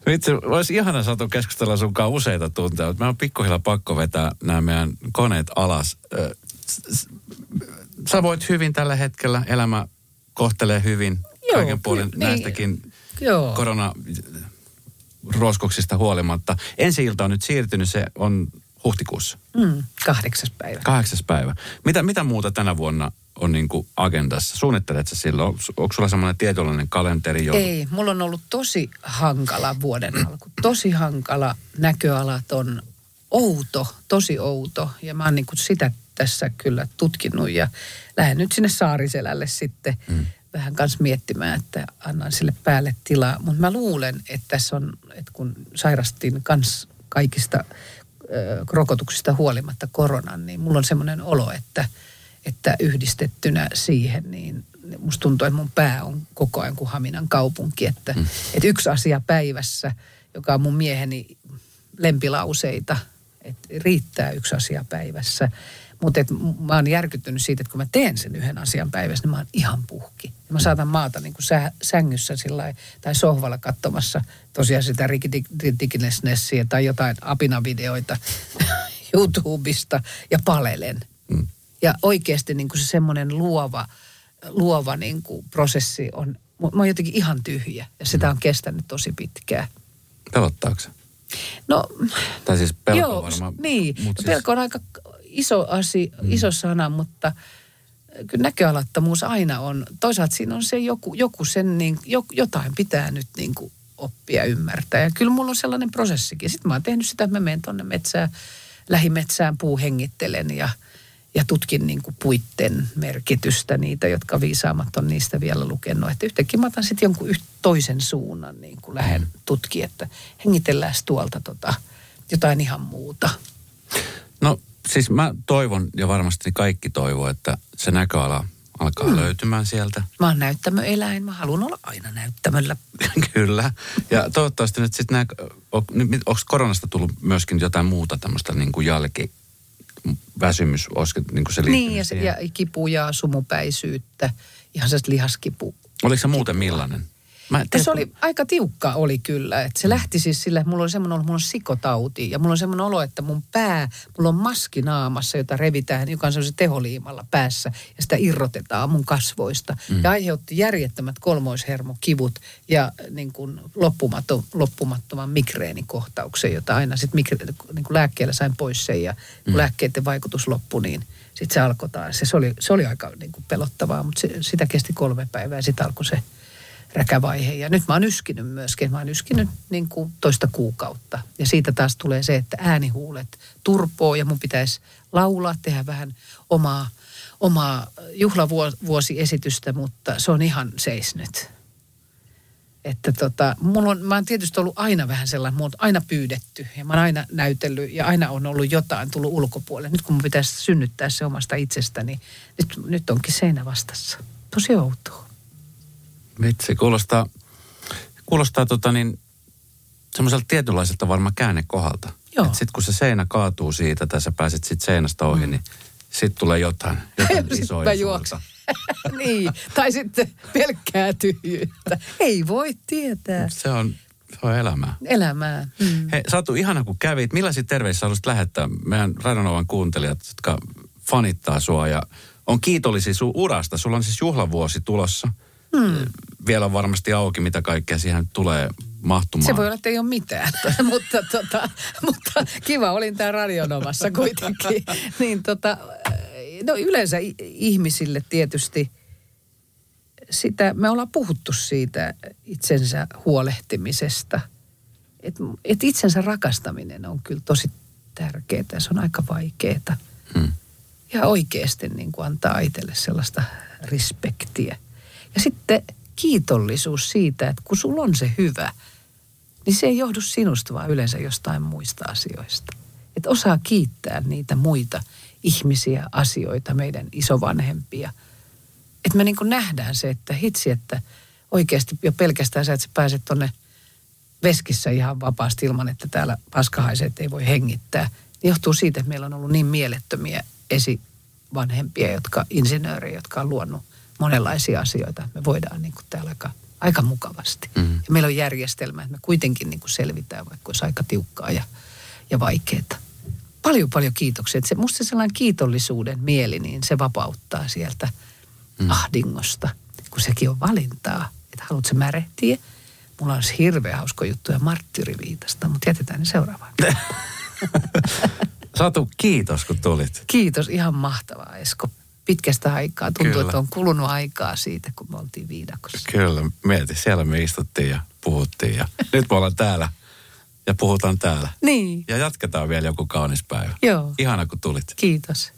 Itse olisi ihana saatu keskustella sunkaan useita tunteja, mutta meidän on pikkuhiljaa pakko vetää nämä meidän koneet alas sä voit hyvin tällä hetkellä, elämä kohtelee hyvin Joo, kaiken puolin niin, näistäkin Joo. korona roskoksista huolimatta. Ensi ilta on nyt siirtynyt, se on huhtikuussa. Mm, kahdeksas päivä. Kahdeksas päivä. Mitä, mitä muuta tänä vuonna on niin kuin agendassa? Suunnitteletko silloin? Onko sulla semmoinen tietynlainen kalenteri? Jo? Ei, mulla on ollut tosi hankala vuoden alku. Tosi hankala, näköalat on outo, tosi outo. Ja mä oon niin kuin sitä tässä kyllä tutkinut ja lähden nyt sinne Saariselälle sitten mm. vähän kanssa miettimään, että annan sille päälle tilaa. Mutta mä luulen, että tässä on, että kun sairastin kans kaikista ö, rokotuksista huolimatta koronan, niin mulla on semmoinen olo, että, että yhdistettynä siihen, niin musta tuntuu, että mun pää on koko ajan kuin Haminan kaupunki. Että, mm. että yksi asia päivässä, joka on mun mieheni lempilauseita, että riittää yksi asia päivässä. Mutta mä oon järkyttynyt siitä, että kun mä teen sen yhden asian päivässä, niin mä oon ihan puhki. Ja mä saatan maata niin kuin sä, sängyssä sillai, tai sohvalla katsomassa tosiaan sitä ridiculessnessia tai jotain apinavideoita YouTubesta ja palelen. Ja oikeasti niin kuin se semmoinen luova, luova niin kuin prosessi on, mä oon jotenkin ihan tyhjä ja sitä mm. on kestänyt tosi pitkään. Pelottaako se? No, tai siis pelko joo, varmaan. Niin, siis... pelko on aika iso asia, mm. iso sana, mutta kyllä näköalattomuus aina on. Toisaalta siinä on se joku, joku sen, niin, jotain pitää nyt niin kuin oppia ymmärtää. Ja kyllä mulla on sellainen prosessikin. Sitten mä oon tehnyt sitä, että mä menen tuonne metsään, lähimetsään puuhengittelen ja, ja tutkin niin kuin puitten merkitystä, niitä, jotka viisaamat on niistä vielä lukenut. Että yhtäkkiä mä otan sitten jonkun yht, toisen suunnan, niin kuin lähden mm. tutkimaan, että hengitellään tuolta tota, jotain ihan muuta. No siis mä toivon ja varmasti kaikki toivoo, että se näköala alkaa mm. löytymään sieltä. Mä oon näyttämöeläin, mä haluan olla aina näyttämöllä. Kyllä. Ja toivottavasti nyt sitten onko koronasta tullut myöskin jotain muuta tämmöistä niin kuin jälki, väsymys, olisiko niin kuin se Niin, ja, se, ja kipuja, sumupäisyyttä, ihan se lihaskipu. Oliko se muuten millainen? Mä teet... Se oli aika tiukka oli kyllä. Että se lähti siis sillä, että mulla oli semmoinen olo, mulla on sikotauti. Ja mulla on semmoinen olo, että mun pää, mulla on maski naamassa, jota revitään, joka on semmoisen teholiimalla päässä. Ja sitä irrotetaan mun kasvoista. Mm. Ja aiheutti järjettömät kolmoishermokivut ja niin kuin loppumattom, loppumattoman migreenikohtauksen, jota aina sitten niin kuin lääkkeellä sain pois sen. Ja kun mm. lääkkeiden vaikutus loppui, niin sitten se alkoi taas. Se, oli, se oli aika niin kuin pelottavaa, mutta se, sitä kesti kolme päivää ja sitten alkoi se – räkävaihe. Ja nyt mä oon yskinyt myöskin. Mä oon yskinyt niin kuin toista kuukautta. Ja siitä taas tulee se, että äänihuulet turpoo ja mun pitäisi laulaa, tehdä vähän omaa, omaa juhlavuosiesitystä, mutta se on ihan seisnyt. Että tota, mulla on, mä oon tietysti ollut aina vähän sellainen, mulla on aina pyydetty ja mä oon aina näytellyt ja aina on ollut jotain tullut ulkopuolelle. Nyt kun mun pitäisi synnyttää se omasta itsestäni, nyt, nyt onkin seinä vastassa. Tosi outoa. Vitsi, kuulostaa, kuulostaa tota niin, semmoiselta tietynlaiselta varmaan käännekohalta. Sitten kun se seinä kaatuu siitä tai sä pääset sitten seinästä ohi, mm. niin sitten tulee jotain, jotain isoa niin, tai sitten pelkkää tyhjyyttä. Ei voi tietää. Se on, se on elämää. Elämää. Mm. Hei, Satu, ihana kun kävit. Millaisia terveisiä haluaisit lähettää meidän Radonovan kuuntelijat, jotka fanittaa sua ja on kiitollisia sun urasta. Sulla on siis juhlavuosi tulossa – Hmm. Vielä on varmasti auki, mitä kaikkea siihen tulee mahtumaan. Se voi olla, että ei ole mitään, mutta, tota, mutta kiva olin täällä radionomassa kuitenkin. niin tota, no yleensä ihmisille tietysti sitä, me ollaan puhuttu siitä itsensä huolehtimisesta. et, et itsensä rakastaminen on kyllä tosi tärkeää ja se on aika vaikeaa. Hmm. Ja oikeasti niin kuin antaa itselle sellaista respektiä. Ja sitten kiitollisuus siitä, että kun sulla on se hyvä, niin se ei johdu sinusta, vaan yleensä jostain muista asioista. Että osaa kiittää niitä muita ihmisiä, asioita, meidän isovanhempia. Että me niin kuin nähdään se, että hitsi, että oikeasti jo pelkästään se, että sä pääset tonne veskissä ihan vapaasti ilman, että täällä paskahaiset ei voi hengittää, niin johtuu siitä, että meillä on ollut niin mielettömiä esivanhempia, jotka, insinöörejä, jotka on luonut monenlaisia asioita. Me voidaan niin kuin täällä aika, aika mukavasti. Mm. Ja meillä on järjestelmä, että me kuitenkin niin kuin selvitään, vaikka olisi aika tiukkaa ja, ja vaikeaa. Paljon, paljon kiitoksia. Että se, musta se sellainen kiitollisuuden mieli, niin se vapauttaa sieltä mm. ahdingosta, kun sekin on valintaa. Että haluatko märehtiä? Mulla olisi hirveän hausko juttuja marttiriviitasta, mutta jätetään ne seuraavaan. Satu, kiitos kun tulit. Kiitos, ihan mahtavaa Esko. Pitkästä aikaa. Tuntuu, Kyllä. että on kulunut aikaa siitä, kun me oltiin viidakossa. Kyllä, mieti, siellä me istuttiin ja puhuttiin ja nyt me ollaan täällä ja puhutaan täällä. Niin, Ja jatketaan vielä joku kaunis päivä. Joo. Ihana kun tulit. kiitos.